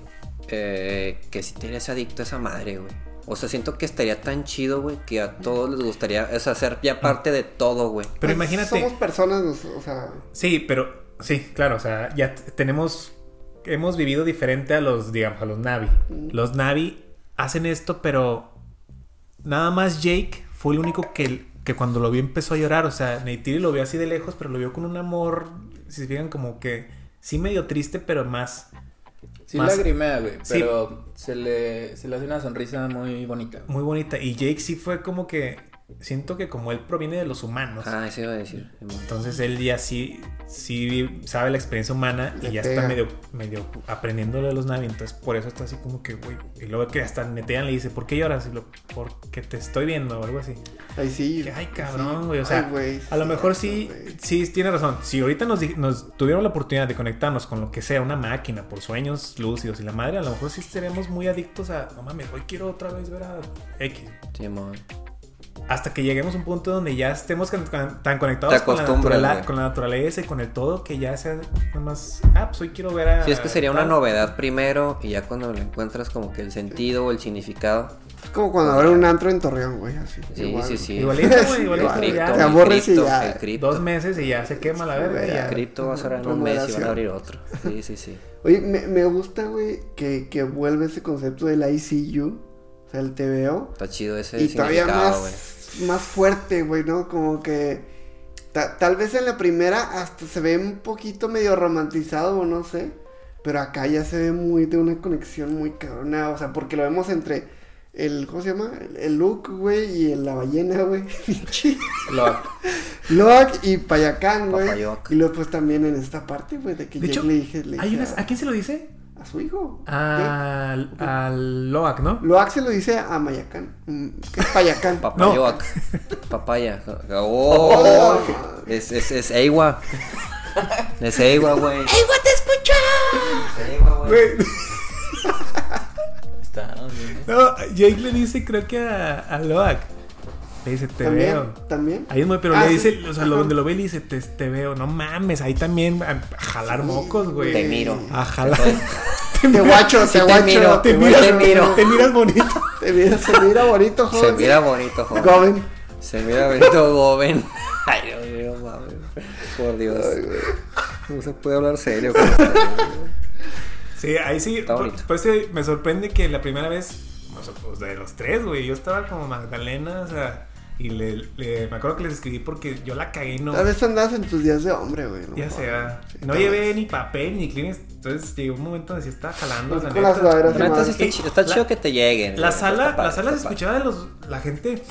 eh, que si te eres adicto a esa madre, güey. O sea, siento que estaría tan chido, güey, que a todos les gustaría, o sea, ser ya parte de todo, güey. Pero Pues, imagínate, Somos personas, o sea. sí, pero sí, claro, o sea, ya tenemos hemos vivido diferente a los, digamos, a los Navi. Los Navi hacen esto, pero nada más Jake fue el único que, que cuando lo vio empezó a llorar. O sea, Neytiri lo vio así de lejos, pero lo vio con un amor, si se fijan, como que sí medio triste, pero más. Sí Más- lagrimea, güey, Sí. pero se le, se le hace una sonrisa muy bonita. Muy bonita. Y Jake sí fue como que. Siento que como él proviene de los humanos. Ah, eso iba a decir. Entonces él ya sí, sí sabe la experiencia humana y Le ya pega. está medio, medio aprendiendo de los Navi. Entonces por eso está así como que, güey. Y luego que hasta Netean le dice, ¿por qué lloras? Y lo, porque te estoy viendo o algo así. Ahí sí. Que, Ay, cabrón, sí. güey. O sea, Ay, a lo sí, mejor sí, sí tiene razón. Si ahorita nos, nos tuvieron la oportunidad de conectarnos con lo que sea, una máquina, por sueños lúcidos y la madre, a lo mejor sí seremos muy adictos a, no mames, hoy quiero otra vez ver a X. Simón. Hasta que lleguemos a un punto donde ya estemos tan conectados con la, güey. con la naturaleza y con el todo que ya sea nada más, ah, pues hoy quiero ver a... Sí, es que sería una novedad primero y ya cuando le encuentras como que el sentido o el significado. Es como cuando abre un antro en Torreón, güey, así. Sí, igual. sí, sí. Igualito, güey, igualito. Igual. ya. Te aburres y ya. Dos meses y ya se quema la verga. El cripto va a ser en un mes y van a abrir otro. Sí, sí, sí. Oye, me, me gusta, güey, que, que vuelve ese concepto del ICU, sea, el TVO. Está chido ese Y todavía más, más fuerte, güey, ¿no? Como que ta- tal vez en la primera hasta se ve un poquito medio romantizado, o no sé. Pero acá ya se ve muy de una conexión muy cabrona, o sea, porque lo vemos entre el, ¿cómo se llama? El, el Luke, güey, y el- la ballena, güey. Pinche Lo- Luke y Payacán, güey. Y luego pues también en esta parte, güey, de que De Jake hecho, le dije, le Hay dije unas, ¿A quién se lo dice? A, su hijo. Al, al Loak, ¿no? Loac se lo dice a Mayacán. Mm, ¿Qué es Payacán? Papayoc. Papaya. Oh, es, es, es Eiwa. Es Eiwa, güey. ¡Eiwa, te escucho! Eiwa, güey. Güey, Está bien. No, Jake le dice, creo que a, a Loak. Le dice, te ¿También? veo. ¿También? Ahí es muy, pero Ah, le sí. dice, o sea, lo donde lo ve le dice, te, te veo. No mames, ahí también a, a jalar Sí, mocos, güey. Te miro. A jalar. Estoy- Te guacho, Sí te te guacho. miro, Te Te miras, te miro. te miras bonito. Te mira, se mira bonito, joven. Se mira bonito, joven. Joven. Se mira bonito, joven. Ay, Dios mío, mames. Por Dios. No se puede hablar serio. Sí, ahí sí. Está por- bonito. Por, eso me sorprende que la primera vez, o sea, pues, de los tres, güey, yo estaba como Magdalena, o sea, y le, le- me acuerdo que les escribí porque yo la cagué y no. A veces andas en tus días de hombre, güey. no Ya sea. Sí, No tal llevé vez. ni papel ni Kleenex. Entonces llegó un momento donde sí estaba jalando. Pues la con las La neta sí está, chi- está la- chido que te lleguen. La sala, padre, la sala se escuchaba de los, la gente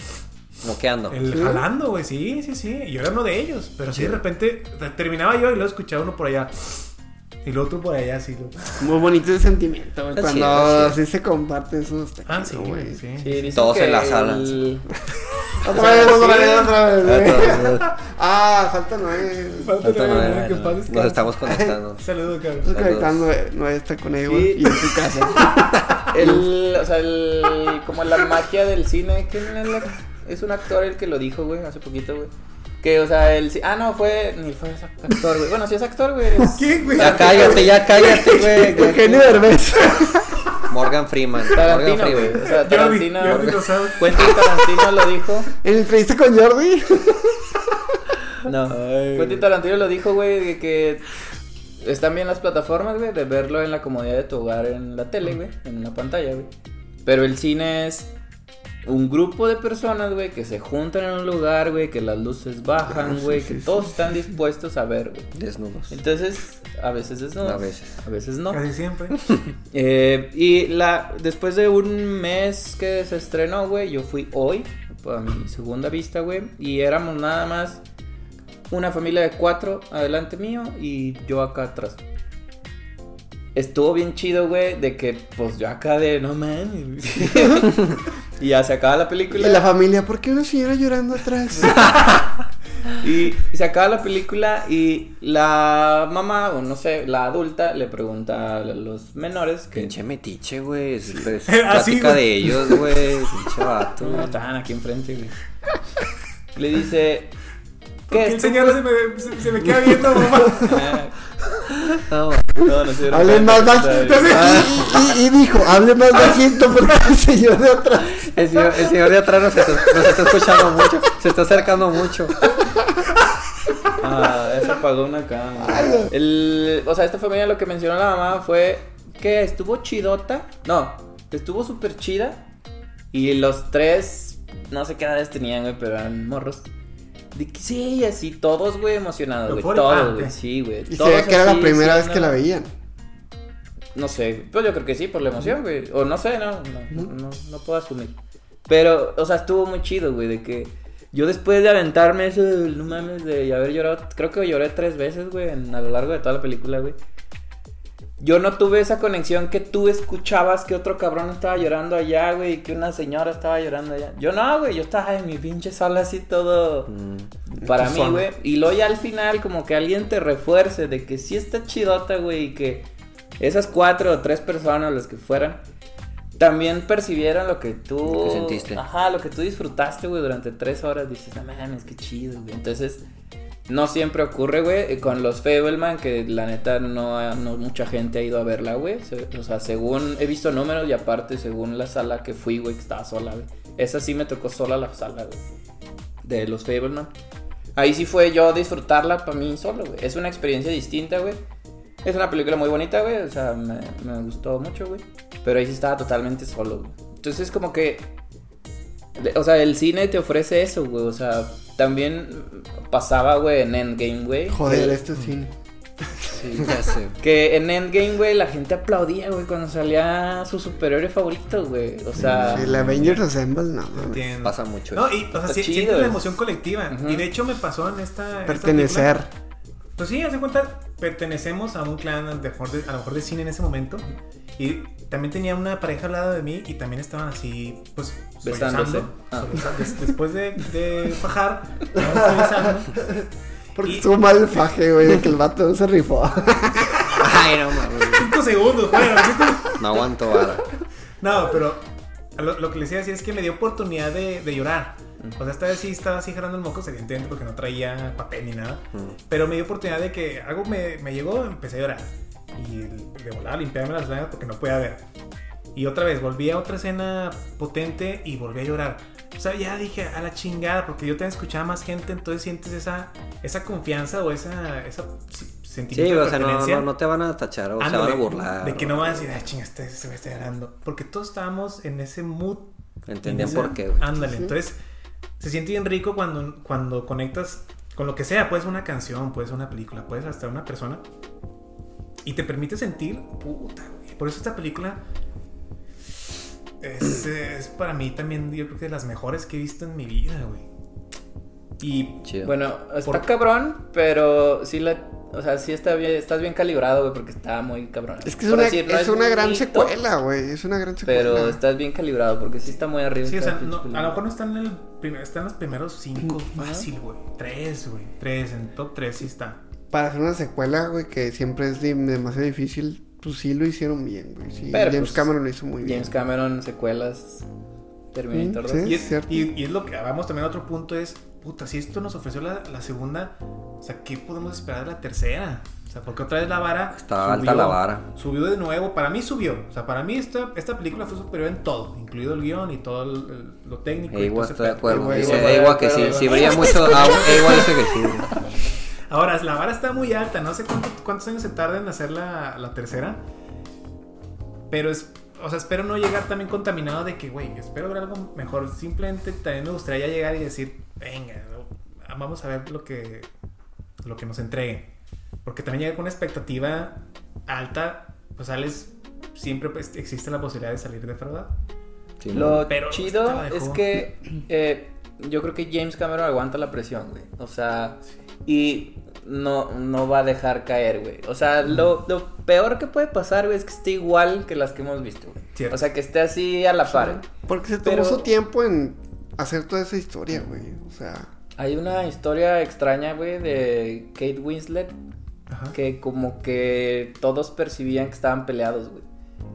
Moqueando. el ¿Sí? jalando, güey, sí, sí, sí. Y yo era uno de ellos. Pero sí, de repente terminaba yo y luego escuchaba uno por allá. Y el otro por allá, así. lo- Muy bonito ese sentimiento, güey. Cuando así se comparten esos. está Ah, sí, güey, sí. Sí, Todos en la sala. Otra vez, otra vez, otra vez, Ah, falta nueve. Falta nueve, que Nos estamos conectando. Saludos, Estoy cabrón. conectando, nueve, nueve está con Sí. y en su casa. El, o sea, el, como la magia del cine, ¿quién es, la- es un actor el que lo dijo, güey, hace poquito, güey. Que, o sea, el, ci- ah, no, fue, ni fue ese actor, güey. Bueno, sí es actor, güey. es- ¿Qué, güey? Ya cállate, ya cállate, güey. Eugenio Derbez. Morgan Freeman. Tarantino, Morgan. Freeman. O sea, Tarantino. Jordi lo sabe. Quentin Tarantino lo dijo. En entrevista con Jordi. No. Quentin Tarantino lo dijo, güey, de que están bien las plataformas, güey, de verlo en la comodidad de tu hogar en la tele, güey, en una pantalla, güey. Pero el cine es un grupo de personas, güey, que se juntan en un lugar, güey, que las luces bajan, Ah, sí, güey, sí, que sí. todos están dispuestos a ver, güey. Desnudos. Entonces, a veces es no. A veces. A veces no. Casi siempre. Eh, y la después de un mes que se estrenó, güey, yo fui hoy a mi segunda vista, güey, y éramos nada más una familia de cuatro adelante mío y yo acá atrás. Estuvo bien chido, güey, de que pues yo acá de no mames. y ya se acaba la Y película. la familia, ¿por qué una señora llorando atrás? Y se acaba la película y la mamá, o no sé, la adulta, le pregunta a los menores que Pinche metiche, güey. Es, es Ah, sí, plática güey. de ellos, güey. Pinche vato. No, estaban aquí enfrente, güey. Le dice. ¿Qué el es señor se me, se, se me queda viendo, mamá. No, No, no sé. Hable más bajito. Y, y- dijo, hable más bajito porque el señor de atrás. el, señor, el señor de atrás nos está, nos está escuchando mucho. Se está acercando mucho. Ah, esa apagó una cámara. El, o sea, esta familia lo que mencionó la mamá fue que estuvo chidota. No, estuvo súper chida. Y los tres, no sé qué edades tenían, güey, pero eran morros. De que sí, así, todos, güey, emocionados, güey. Todos, güey, sí, güey. Y se todos ve que era la primera vez que la veían. No sé, pues yo creo que sí, por la emoción, güey. O no sé, no, no, no, no puedo asumir. Pero, o sea, estuvo muy chido, güey, de que yo después de aventarme eso, no mames, de haber llorado, creo que lloré tres veces, güey, en- a lo largo de toda la película, güey. Yo no tuve esa conexión que tú escuchabas que otro cabrón estaba llorando allá, güey, y que una señora estaba llorando allá. Yo no, güey, yo estaba en mi pinche sala así todo Mm. para mí, güey. Y luego ya al final como que alguien te refuerce de que sí está chidota, güey, y que esas cuatro o tres personas, las que fueran, también percibieron lo que tú... Lo que sentiste. Ajá, lo que tú disfrutaste, güey, durante tres horas. Dices, no mames, qué chido, güey. Entonces, no siempre ocurre, güey, con los Fableman, que la neta no, mucha gente ha ido a verla, güey. O sea, según he visto números y aparte, según la sala que fui, güey, que estaba sola, güey. Esa sí me tocó sola la sala, güey. De los Fableman. Ahí sí fue yo disfrutarla para mí solo, güey. Es una experiencia distinta, güey. Es una película muy bonita, güey. O sea, me, me gustó mucho, güey. Pero ahí sí estaba totalmente solo, güey. Entonces, como que. O sea, el cine te ofrece eso, güey. O sea, también pasaba, güey, en Endgame, güey. Joder, que- esto sí. Sí, ya sé. Que en Endgame, güey, la gente aplaudía, güey, cuando salía su superhéroe favorito, güey. O sea. El Avengers Assemble, no. Entiendo. Pasa mucho. No, y, o sea, sí- sientes la emoción colectiva. Y de hecho me pasó en esta. en esta Pertenecer. Pues sí, haz de cuenta, pertenecemos a un clan, a lo mejor de, a lo mejor de cine en ese momento. Y también tenía una pareja al lado de mí y también estaban así, pues, Besándose. Ah. después de, de fajar. Porque Y- estuvo mal el faje, güey, de que el vato se rifó. Ay, no mames. Cinco segundos, cinco- No aguanto vara. No, pero lo, lo que les iba a decir es que me dio oportunidad de, de llorar. O sea, esta vez sí estaba así jalando el moco, evidentemente, porque no traía papel ni nada. Mm. Pero me dio oportunidad de que algo me, me llegó, empecé a llorar. Y de volar, limpiarme las lágrimas porque no podía ver. Y otra vez, volví a otra escena potente y volví a llorar. O sea, ya dije a la chingada, porque yo te escuchaba más gente, entonces sientes esa, esa confianza o esa, esa sentimiento Sí, de o sea, no, pertenencia. no, no te van a tachar o se van a burlar. De que no van a decir, ah, chinga, este se me está llorando. Porque todos estábamos en ese mood. Entendían ese- por qué, güey. Ándale, entonces se siente bien rico cuando, cuando conectas con lo que sea. Puede ser una canción, puede ser una película, puede ser hasta una persona. Y te permite sentir, puta, güey. Por eso esta película es, es para mí también, yo creo que de las mejores que he visto en mi vida, güey. Y Chido. Bueno, está Por- cabrón, pero sí la. O sea, sí está bien, estás bien calibrado, güey, porque está muy cabrón. Es que es Por una, decir, no es una gran bonito, secuela, güey. Es una gran secuela. Pero estás bien calibrado, porque sí está muy arriba. Sí, o sea, no- a lo mejor no están en el primer, están los primeros cinco, fácil, güey. Tres, güey. Tres, en top tres sí está. Para hacer una secuela, güey, que siempre es de- demasiado difícil, pues sí lo hicieron bien, güey. Sí, Pero, James pues, Cameron lo hizo muy bien. James Cameron, secuelas. Terminator Mm, 2. sí. Y Es cierto. y, y es lo que vamos también a otro punto es, puta, si esto nos ofreció la, la segunda, o sea, ¿qué podemos esperar de la tercera? O sea, porque otra vez la vara Está alta la vara. Subió de nuevo, para mí subió. O sea, para mí esta, esta película fue superior en todo, incluido el guion y todo el- el- lo técnico. y todo Ewa ese está de acuerdo. Dice Ewa, que sí, sí brilla mucho. Ah, Ewa dice que sí. Ahora, la vara está muy alta. No sé cuánto- cuántos años se tarda en hacer la, la tercera. Pero es. O sea, espero no llegar también contaminado de que, güey, espero ver algo mejor. Simplemente también me gustaría ya llegar y decir, venga, no, vamos a ver lo que, lo que nos entreguen. Porque también llegar con una expectativa alta, pues sales. Siempre pues, existe la posibilidad de salir defraudado. Sí, Lo Pero chido la dejó. es que eh, yo creo que James Cameron aguanta la presión, güey. O sea, y no, no va a dejar caer, güey. O sea, lo, lo peor que puede pasar, güey, es que esté igual que las que hemos visto, güey. O sea, que esté así a la par. Porque se tomó Pero- su tiempo en hacer toda esa historia, güey. O sea, Hay una historia extraña, güey, de Kate Winslet. Ajá. Que como que todos percibían que estaban peleados, güey.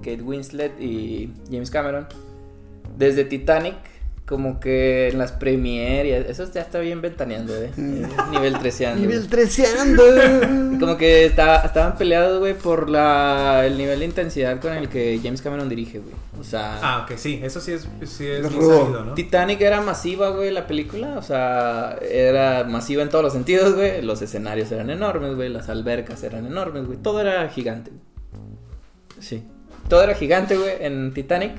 Kate Winslet y James Cameron. Desde Titanic, como que en las premiere, y eso ya está bien ventaneando, eh. Eh, Nivel 13 nivel treceando. Como que estaba- estaban peleados, güey, por la, el nivel de intensidad con el que James Cameron dirige, güey. O sea, Ah, ok, sí, eso sí es, sí es Es muy rudo. sabido, ¿no? Titanic era masiva, güey, la película. O sea, era masiva en todos los sentidos, güey. Los escenarios eran enormes, güey. Las albercas eran enormes, güey. Todo era gigante. Sí. Todo era gigante, güey, en Titanic.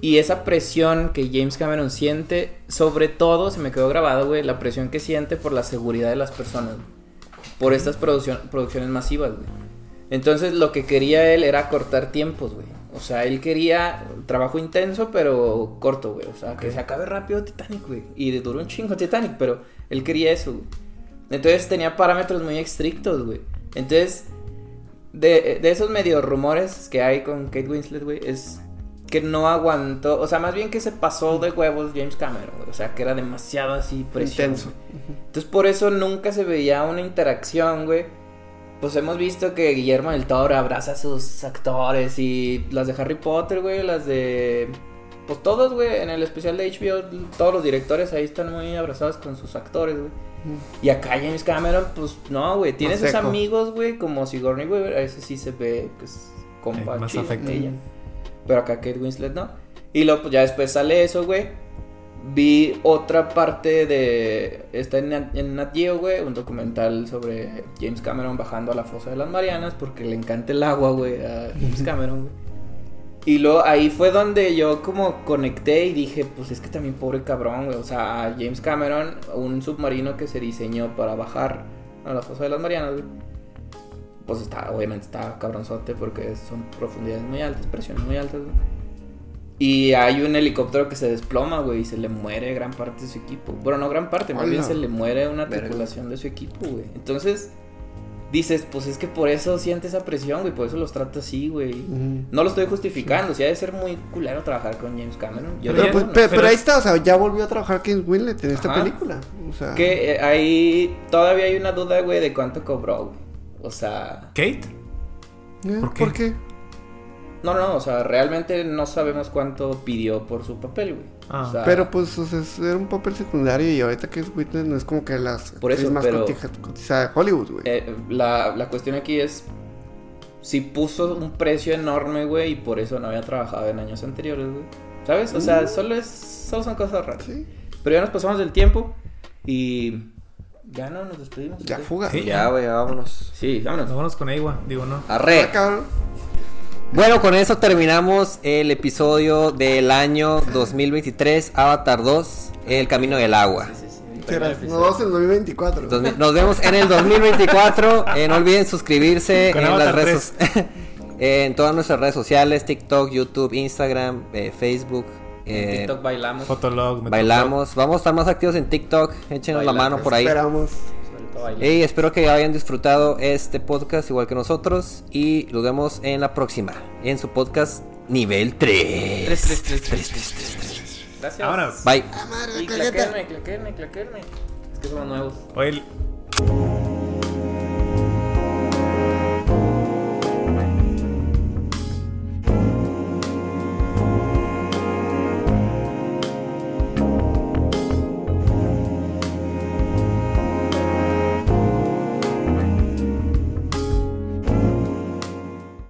Y esa presión que James Cameron siente, sobre todo, se me quedó grabado, güey, la presión que siente por la seguridad de las personas, güey. Por estas produccion- producciones masivas, güey. Entonces, lo que quería él era cortar tiempos, güey. O sea, él quería trabajo intenso, pero corto, güey. O sea, que se acabe rápido Titanic, güey. Y duró un chingo Titanic, pero él quería eso, güey. Entonces tenía parámetros muy estrictos, güey. Entonces, de, de esos medio rumores que hay con Kate Winslet, güey, es que no aguantó, o sea, más bien que se pasó de huevos James Cameron. O sea, que era demasiado así presión. Intenso. Entonces, por eso nunca se veía una interacción, güey. Pues hemos visto que Guillermo del Toro abraza a sus actores y las de Harry Potter, güey, las de... Pues todos, güey, en el especial de HBO, todos los directores ahí están muy abrazados con sus actores, güey. Y acá James Cameron, pues no, güey, tiene sus amigos, güey, como Sigourney Weaver, a ese sí se ve, pues, compa Eh, más chido afecto. ella. Pero acá Kate Winslet no. Y luego, pues ya después sale eso, güey. Vi otra parte de. Está en, Nat- en Nat Geo, güey. Un documental sobre James Cameron bajando a la fosa de las Marianas. Porque le encanta el agua, güey. A James Cameron, güey. Y luego ahí fue donde yo como conecté y dije, pues es que también pobre cabrón, güey. O sea, a James Cameron, un submarino que se diseñó para bajar a la fosa de las Marianas, güey. Pues está, obviamente está cabronzote porque son profundidades muy altas, presiones muy altas, güey. Y hay un helicóptero que se desploma, güey, y se le muere gran parte de su equipo. Bueno, no gran parte, más bien se le muere una Verga. tripulación de su equipo, güey. Entonces, dices, pues es que por eso siente esa presión, güey, por eso los trata así, güey. No lo estoy justificando, sí ha de ser muy culero trabajar con James Cameron. Yo Pero pues, no. pe- pero- pero ahí está, o sea, ya volvió a trabajar James Winlet en esta Ajá. película. O sea, Que eh, ahí todavía hay una duda, güey, de cuánto cobró, güey. O sea, ¿Kate? ¿eh? ¿por qué? ¿Por qué? no, no, o sea, realmente no sabemos cuánto pidió por su papel, güey. Ah. O sea, Pero pues o sea, era un papel secundario y ahorita que es Whitney no es como que las Por eso, más cotizada de Hollywood, güey. eh, la, la cuestión aquí es si puso un precio enorme, güey, y por eso no había trabajado en años anteriores, güey. ¿Sabes? O sea, solo es solo son cosas raras. Sí. Pero ya nos pasamos del tiempo y ya no nos despedimos. Ya fuga. Sí. Ya, güey, ya vámonos. Sí, vámonos. Vámonos con Agua, digo no. Arre. Ah, cabrón. Bueno, con eso terminamos el episodio del año 2023, Avatar 2, El Camino del Agua. Sí, el. Nos vemos en 2024. Dos mil- Nos vemos en el 2024. Eh, no olviden suscribirse Con en las redes en todas nuestras redes sociales, TikTok, YouTube, Instagram, eh, Facebook. En eh, TikTok bailamos. Fotolog. Bailamos. Vamos a estar más activos en TikTok. Échenos la Bailando. mano por ahí. Esperamos. Y espero que hayan disfrutado este podcast igual que nosotros. Y nos vemos en la próxima. En su podcast nivel 3. Tres, tres, tres, tres, tres, tres, tres. Gracias. Vámonos. Bye. Claquenme, claquenme, claquenme. Es que somos nuevos. Oye,